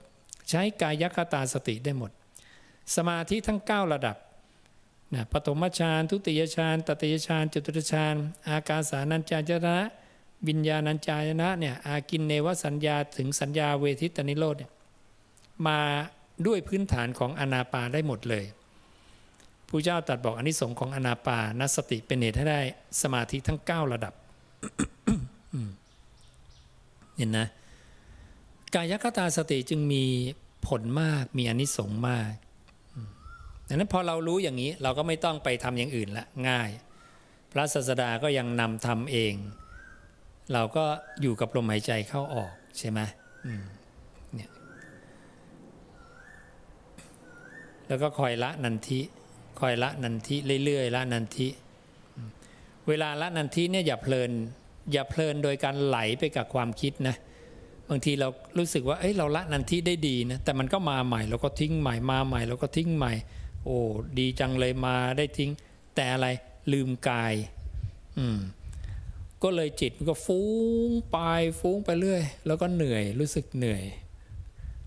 [SPEAKER 1] ใช้กายคตาสติได้หมด สมาธิทั้ง 9 ระดับนะปฐมฌานทุติยฌานตติยฌานจตุตฌานอากาสานัญจายนะวิญญาณัญจายนะเนี่ยอากินเนวสัญญาถึงสัญญาเวทิตนิโรธเนี่ยมาด้วยพื้นฐานของอนาปาได้หมดเลยผู้เจ้าตรัสบอกอนนิสงส์ของอนาปานสติเป็นเหตุให้ได้สมาธิทั้ง 9 ระดับเห็นนะกายคตาสติจึงมีผลมากมีอนนิสงส์มาก ดังนั้นพอเรารู้อย่างนี้เราก็ไม่ต้องไปทำอย่างอื่นละง่าย พระศาสดาก็ยังนำทำเอง เราก็อยู่กับลมหายใจเข้าออกใช่ไหมเนี่ยแล้วก็คอยละนันทิคอยละนันทิเรื่อยๆละนันทิเวลาละนันทิเนี่ยอย่าเพลิน อย่าเพลินโดยการไหลไปกับความคิดนะบางทีเรารู้สึกว่าเอ้ยเราละนันทิได้ดีนะแต่มันก็มาใหม่เราก็ทิ้งใหม่มาใหม่เราก็ทิ้งใหม่ โอ้ดีจังเลยมาได้ทิ้ง แต่อะไรลืมกาย อืม ก็เลยจิตมันก็ฟุ้งไปฟุ้งไปเรื่อย แล้วก็เหนื่อยรู้สึกเหนื่อย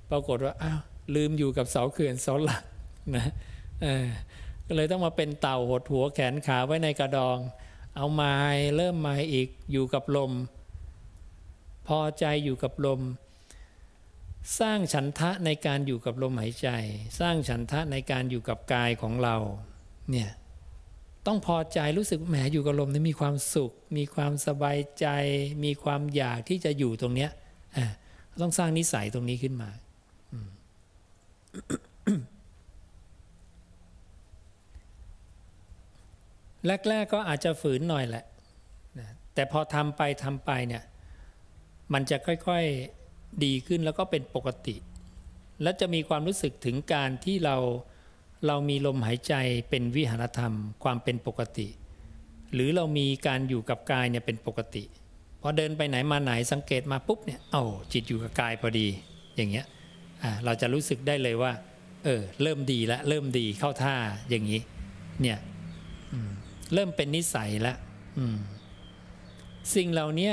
[SPEAKER 1] ปรากฏว่าอ้าวลืมอยู่กับเสาเขื่อนเสาหลักนะเออก็เลยต้องมาเป็นเต่าหดหัวแขนขาไว้ในกระดอง เอาไม้เริ่มไม้อีกอยู่กับลม พอใจอยู่กับลม สร้างฉันทะในการอยู่กับลมหายใจ สร้างฉันทะในการอยู่กับกายของเราเนี่ยต้องพอใจรู้สึกแหมอยู่กับลมนี่มีความสุข มีความสบายใจ มีความอยากที่จะอยู่ตรงเนี้ยต้องสร้างนิสัยตรงนี้ขึ้นมาแรกๆก็อาจจะฝืนหน่อยแหละนะแต่พอทำไปทำไปเนี่ย มันจะค่อยๆ ดีขึ้นแล้วก็เป็นปกติ และจะมีความรู้สึกถึงการที่เราเรามีลมหายใจเป็นวิหารธรรม ความเป็นปกติ หรือเรามีการอยู่กับกายเนี่ยเป็นปกติพอเดินไปไหนมาไหนสังเกตมาปุ๊บเนี่ยเอา้าจิตอยู่กับกายพอดีอย่างเงี้ยเราจะรู้สึกได้เลยว่าเออเริ่มดีแล้วเริ่มดีเข้าท่าอย่างนี้เนี่ยเริ่มเป็นนิสัยแล้วสิ่งเหล่านี้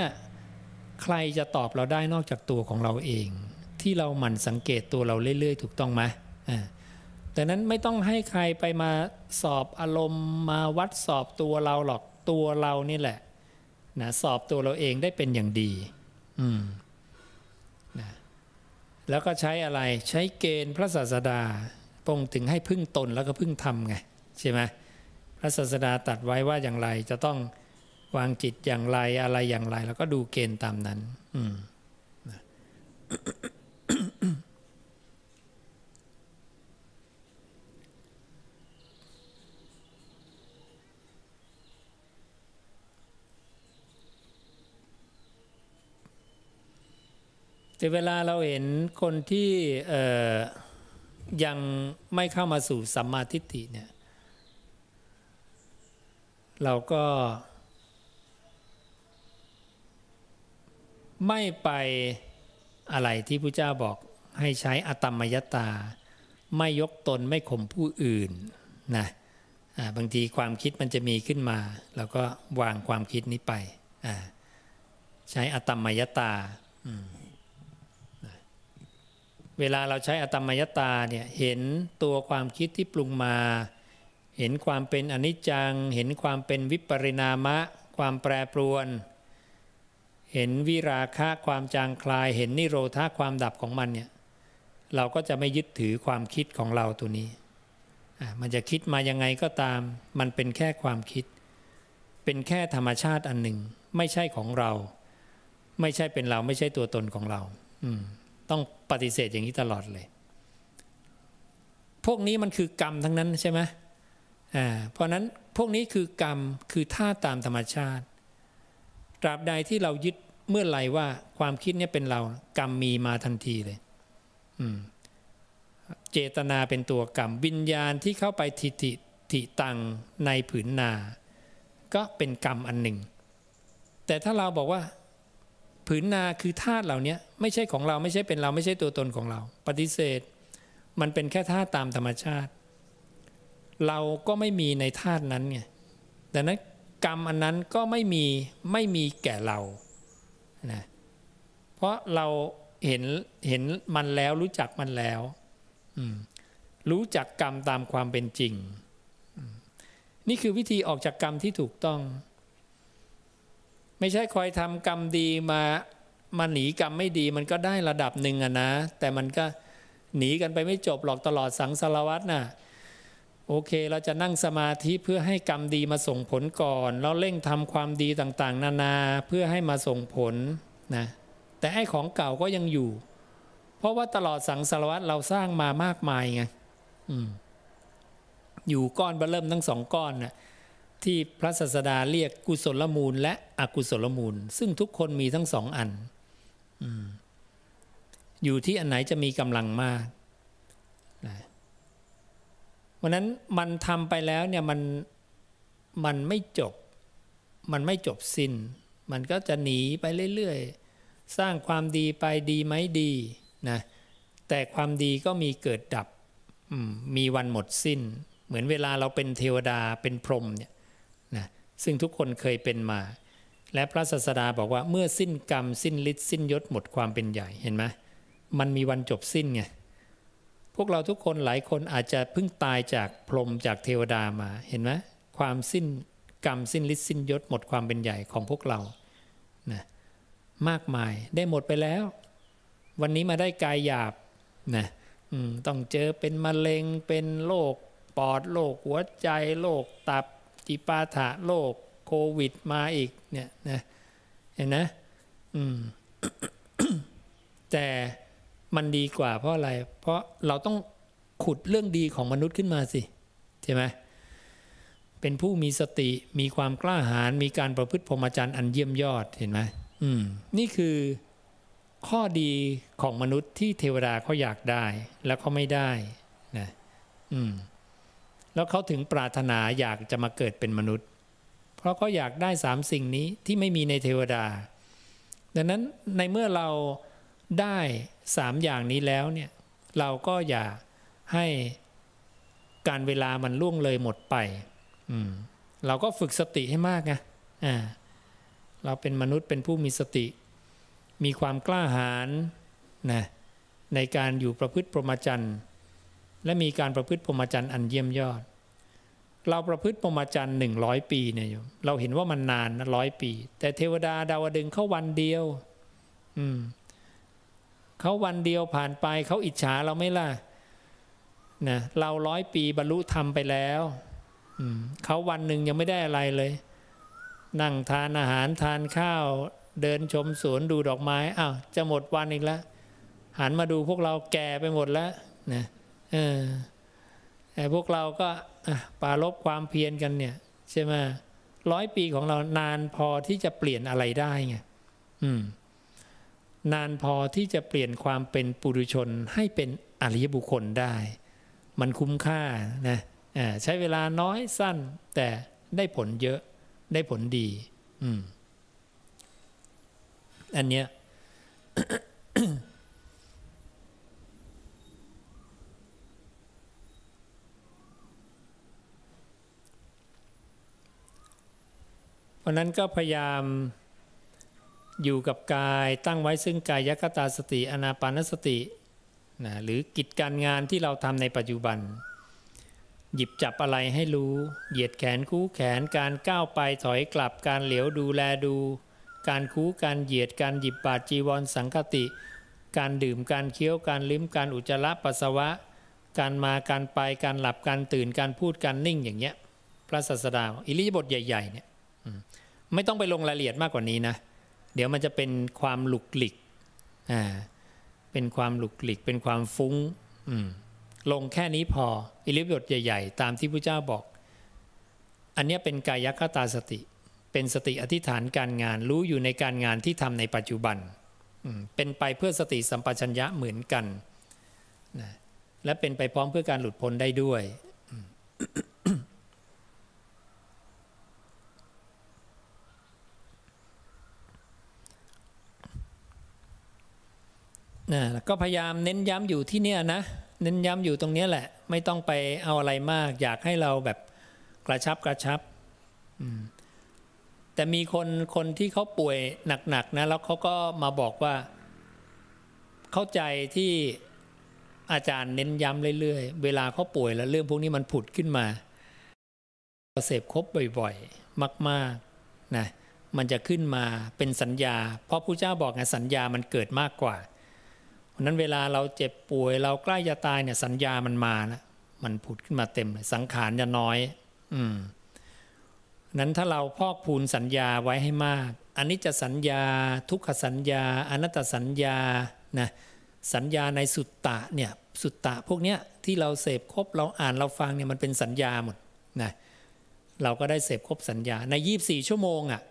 [SPEAKER 1] ใครจะตอบเราได้นอกจากตัวของเราเอง ที่เราหมั่นสังเกตตัวเราเรื่อยๆ ถูกต้องไหมแต่นั้นไม่ต้องให้ใครไปมาสอบอารมณ์มาวัดสอบตัวเราหรอกตัวเรานี่แหละนะสอบตัวเราเองได้เป็นอย่างดี อืมนะแล้วก็ใช้อะไรใช้เกณฑ์พระศาสดาปงถึงให้พึ่งตนแล้วก็พึ่งทำไงใช่ไหมพระศาสดาตัดไว้ว่าอย่างไรจะต้อง วางจิตอย่างไรอะไรอย่างไร แล้วก็ดูเกณฑ์ตามนั้น อืมแต่เวลาเราเห็นคนที่ยังไม่เข้ามาสู่สัมมาทิฏฐิเนี่ย เราก็ ไม่ไปอะไรที่พระเจ้าบอกให้ใช้อตมมยตา ไม่ยกตนไม่ข่มผู้อื่นนะบางทีความคิดมันจะมีขึ้นมาเราก็วางความคิดนี้ไปใช้อตมมยตาเวลาเราใช้อตมมยตาเนี่ยเห็นตัวความคิดที่ปรุงมา เห็นความเป็นอนิจจัง เห็นความเป็นวิปริณามะ ความแปรปรวน เห็นวิราคะความจางคลาย เห็นนิโรธาความดับของมันเนี่ยเราก็จะไม่ยึดถือความคิดของเราตัวนี้ มันจะคิดมายังไงก็ตาม มันเป็นแค่ความคิด เป็นแค่ธรรมชาติอันหนึ่ง ไม่ใช่ของเรา ไม่ใช่เป็นเราไม่ใช่ตัวตนของเรา ต้องปฏิเสธอย่างนี้ตลอดเลย พวกนี้มันคือกรรมทั้งนั้นใช่ไหมเพราะนั้นพวกนี้คือกรรมคือท่าตามธรรมชาติ ตราบใดที่เรายึดเมื่อไหร่ว่าความคิดนี้เป็นเรากรรมมีมาทันทีเลยเจตนาเป็นตัวกรรมวิญญาณที่เข้าไปทิฏฐิตังในผืนนา ก็เป็นกรรมอันหนึ่ง แต่ถ้าเราบอกว่า ผืนนาคือธาตุเหล่านี้ไม่ใช่ของเราไม่ใช่เป็นเราไม่ใช่ตัวตนของเรา ปฏิเสธ มันเป็นแค่ธาตุตามธรรมชาติ เราก็ไม่มีในธาตุนั้นไงดังนั้น กรรมอันนั้นก็ไม่มีไม่มีแก่เรานะเพราะเราเห็นเห็นมันแล้วรู้จักมันแล้ว รู้จักกรรมตามความเป็นจริง นี่คือวิธีออกจากกรรมที่ถูกต้อง ไม่ใช่คอยทำกรรมดีมามาหนีกรรมไม่ดีมันก็ได้ระดับหนึ่งอะนะ แต่มันก็หนีกันไปไม่จบหรอกตลอดสังสารวัตรน่ะ โอเค เราจะนั่งสมาธิเพื่อให้กรรมดีมาส่งผลก่อน แล้วเร่งทำความดีต่างๆ นานาเพื่อให้มาส่งผลนะแต่ไอ้ของเก่าก็ยังอยู่ เพราะว่าตลอดสังสารวัตรเราสร้างมามากมายไงอยู่ก้อนเบเริ่มทั้งสองก้อนนะ่ะที่พระศาสดาเรียกกุศลมูล และอกุศลมูล ซึ่งทุกคนมีทั้งสองอันออยู่ที่อันไหนจะมีกำลังมาก วันนั้นมันทำไปแล้วเนี่ยมันมันไม่จบ มันไม่จบสิน้น มันก็จะหนีไปเรื่อยๆ สร้างความดีไปดีไหมดีนะแต่ความดีก็มีเกิดดับมีวันหมดสิน้น เหมือนเวลาเราเป็นเทวดาเป็นพรหมเนี่ยนะซึ่งทุกคนเคยเป็นมา และพระศาสดาบอกว่าเมื่อสิ้นกรรม สิ้นฤทธิ์สิ้นยศหมดความเป็นใหญ่เห็นไหมมันมีวันจบสิ้นไง พวกเราทุกคนหลายคนอาจจะเพิ่งตายจากพรหมจากเทวดามาเห็นไหมความสิ้นกรรมสิ้นฤทธิ์สิ้นยศหมดความเป็นใหญ่ของพวกเรานะมากมายได้หมดไปแล้ว วันนี้มาได้กายหยาบนะต้องเจอเป็นมะเร็งเป็นโรคปอดโรคหัวใจโรคตับจิปาถะโรคโควิดมาอีกเนี่ยนะเห็นนะอืมแต่ มันดีกว่าเพราะอะไร เพราะเราต้องขุดเรื่องดีของมนุษย์ขึ้นมาสิ ใช่ไหมเป็นผู้มีสติมีความกล้าหาญมีการประพฤติพรหมจรรย์อันเยี่ยมยอดเห็นไหมอืมนี่คือข้อดีของมนุษย์ที่เทวดาเขาอยากได้แล้วเขาไม่ได้นะอืมแล้วเขาถึงปรารถนาอยากจะมาเกิดเป็นมนุษย์ เพราะเขาอยากได้สามสิ่งนี้ที่ไม่มีในเทวดา ดังนั้นในเมื่อเราได้ สามอย่างนี้แล้วเนี่ยเราก็อย่าให้การเวลามันล่วงเลยหมดไปเราก็ฝึกสติให้มากไงเราเป็นมนุษย์เป็นผู้มีสติ มีความกล้าหาญนะในการอยู่ประพฤติพรหมจรรย์ และมีการประพฤติพรหมจรรย์อันเยี่ยมยอด เราประพฤติพรหมจรรย์หนึ่งร้อยปีเนี่ยเราเห็นว่ามันนานนะร้อยปี แต่เทวดาดาวดึงเข้าวันเดียว อืม เขาวันเดียวผ่านไปเขาอิจฉาเราไม่ล่ะนะเราร้อยปีบรรลุธรรมไปแล้วเขาวันหนึ่งยังไม่ได้อะไรเลย นั่งทานอาหารทานข้าว เดินชมสวนดูดอกไม้อ้าวจะหมดวันอีกแล้วหันมาดูพวกเราแก่ไปหมดแล้วนะเออแต่พวกเราก็ปาลบความเพียรกันเนี่ยใช่ไหมร้อยปีของเรานานพอที่จะเปลี่ยนอะไรได้ไงอืม นานพอที่จะเปลี่ยนความเป็นปุถุชนให้เป็นอริยบุคคลได้ มันคุ้มค่านะใช้เวลาน้อยสั้น แต่ได้ผลเยอะได้ผลดีอืมอันเนี้ยเพราะนั้นก็พยายาม อยู่กับกายตั้งไว้ซึ่งกายคตาสติอนาปานสตินะหรือกิจการงานที่เราทำในปัจจุบัน หยิบจับอะไรให้รู้ เหยียดแขนคู่แขนการก้าวไปถอยกลับการเหลียวดูแลดู การคู่การเหยียดการหยิบบาดจีวรสังคติ การดื่มการเคี้ยวการลิ้มการอุจจาระปัสสาวะ การมาการไปการหลับการตื่นการพูดการนิ่งอย่างเงี้ยพระศาสดาอิริยบถใหญ่ๆเนี่ยไม่ต้องไปลงรายละเอียดมากกว่านี้นะ เดี๋ยวมันจะเป็นความหลุกหลิกอ่าเป็นความหลุกหลิก เป็นความฟุง้งอืมลงแค่นี้พออิริบทใหญ่ ๆ ตามที่พระเจ้าบอก อันนี้เป็นกายคตาสติ เป็นสติอธิษฐานการงานรู้อยู่ในการงานที่ทำในปัจจุบันเป็นไปเพื่อสติสัมปชัญญะเหมือนกันนะและเป็นไปพร้อมเพื่อการหลุดพ้นได้ด้วย นะก็พยายามเน้นย้ำอยู่ที่เนี่ยนะ เน้นย้ำอยู่ตรงนี้แหละ ไม่ต้องไปเอาอะไรมาก อยากให้เราแบบกระชับกระชับแต่มีคนคนที่เขาป่วยหนักๆนะแล้วเขาก็มาบอกว่า เข้าใจที่อาจารย์เน้นย้ำเรื่อยๆ เวลาเขาป่วยแล้วเรื่องพวกนี้มันผุดขึ้นมาเสพครบบ่อยๆ มากๆนะมันจะขึ้นมาเป็นสัญญา เพราะพระเจ้าบอกไงสัญญามันเกิดมากกว่า เพราะนั้นเวลาเราเจ็บป่วย เราใกล้จะตายเนี่ยสัญญามันมาแล้วมันผุดขึ้นมาเต็มเลยสังขารจะน้อย อืมนั้นถ้าเราพอกพูนสัญญาไว้ให้มากอันนี้จะสัญญาทุกขสัญญา อนัตตสัญญานะสัญญาในสุตตะเนี่ยสุตตะพวกเนี้ยที่เราเสพครบเราอ่านเราฟังเนี่ยมันเป็นสัญญาหมดนะเราก็ได้เสพครบสัญญาในยีบสี่ชั่วโมงอะ่ะ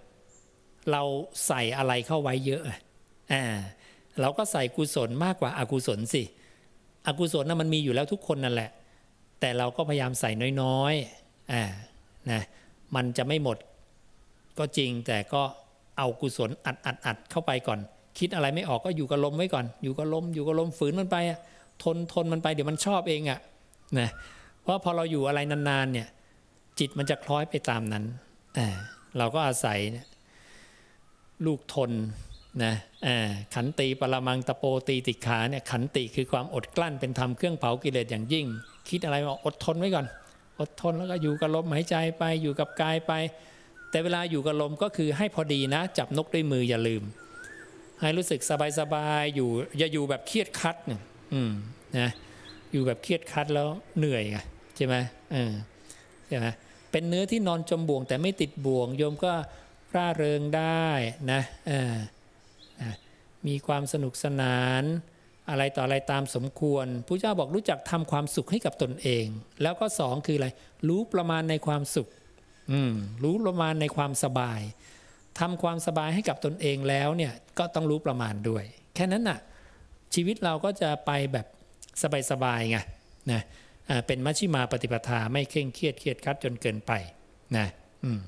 [SPEAKER 1] เราใส่อะไรเข้าไว้เยอะอ่า เราก็ใส่กุศลมากกว่าอากุศลสิ อกุศลน่ะมันมีอยู่แล้วทุกคนนั่นแหละ แต่เราก็พยายามใส่น้อยๆอ่านะมันจะไม่หมดก็จริงแต่ก็เอากุศลอัดอัดอัดเข้าไปก่อน คิดอะไรไม่ออกก็อยู่กับลมไว้ก่อน อยู่กับลมอยู่กับลมฝืนมันไปทนทนมันไปเดี๋ยวมันชอบเองอะนะเพราะพอเราอยู่อะไรนานๆเนี่ยจิตมันจะคล้อยไปตามนั้น เราก็อาศัยลูกทน นะขันติปรมังตะโปตีติขาเนี่ยขันติคือความอดกลั้นเป็นธรรมเครื่องเผากิเลสอย่างยิ่ง คิดอะไรว่าอดทนไว้ก่อน อดทนแล้วก็อยู่กับลมหายใจไปอยู่กับกายไป แต่เวลาอยู่กับลมก็คือให้พอดีนะ จับนกด้วยมืออย่าลืม ให้รู้สึกสบายๆอยู่อย่าอยู่แบบเครียดคัดเนี่ยอืมนะอยู่แบบเครียดคัดแล้วเหนื่อยไงใช่ไหมเออใช่ไหมเป็นเนื้อที่นอนจมบ่วงแต่ไม่ติดบ่วงโยมก็ร่าเริงได้นะเออ มีความสนุกสนาน อะไรต่ออะไรตามสมควรพระเจ้าบอกรู้จักทำความสุขให้กับตนเอง แล้วก็สองคืออะไร รู้ประมาณในความสุข อืมรู้ประมาณในความสบายทำความสบายให้กับตนเองแล้วเนี่ยก็ต้องรู้ประมาณด้วย แค่นั้นน่ะ ชีวิตเราก็จะไปแบบสบายๆไงนะเป็นมัชชิมาปฏิปทาไม่เคร่งเครียดเครียดคัดจนเกินไปนะอืม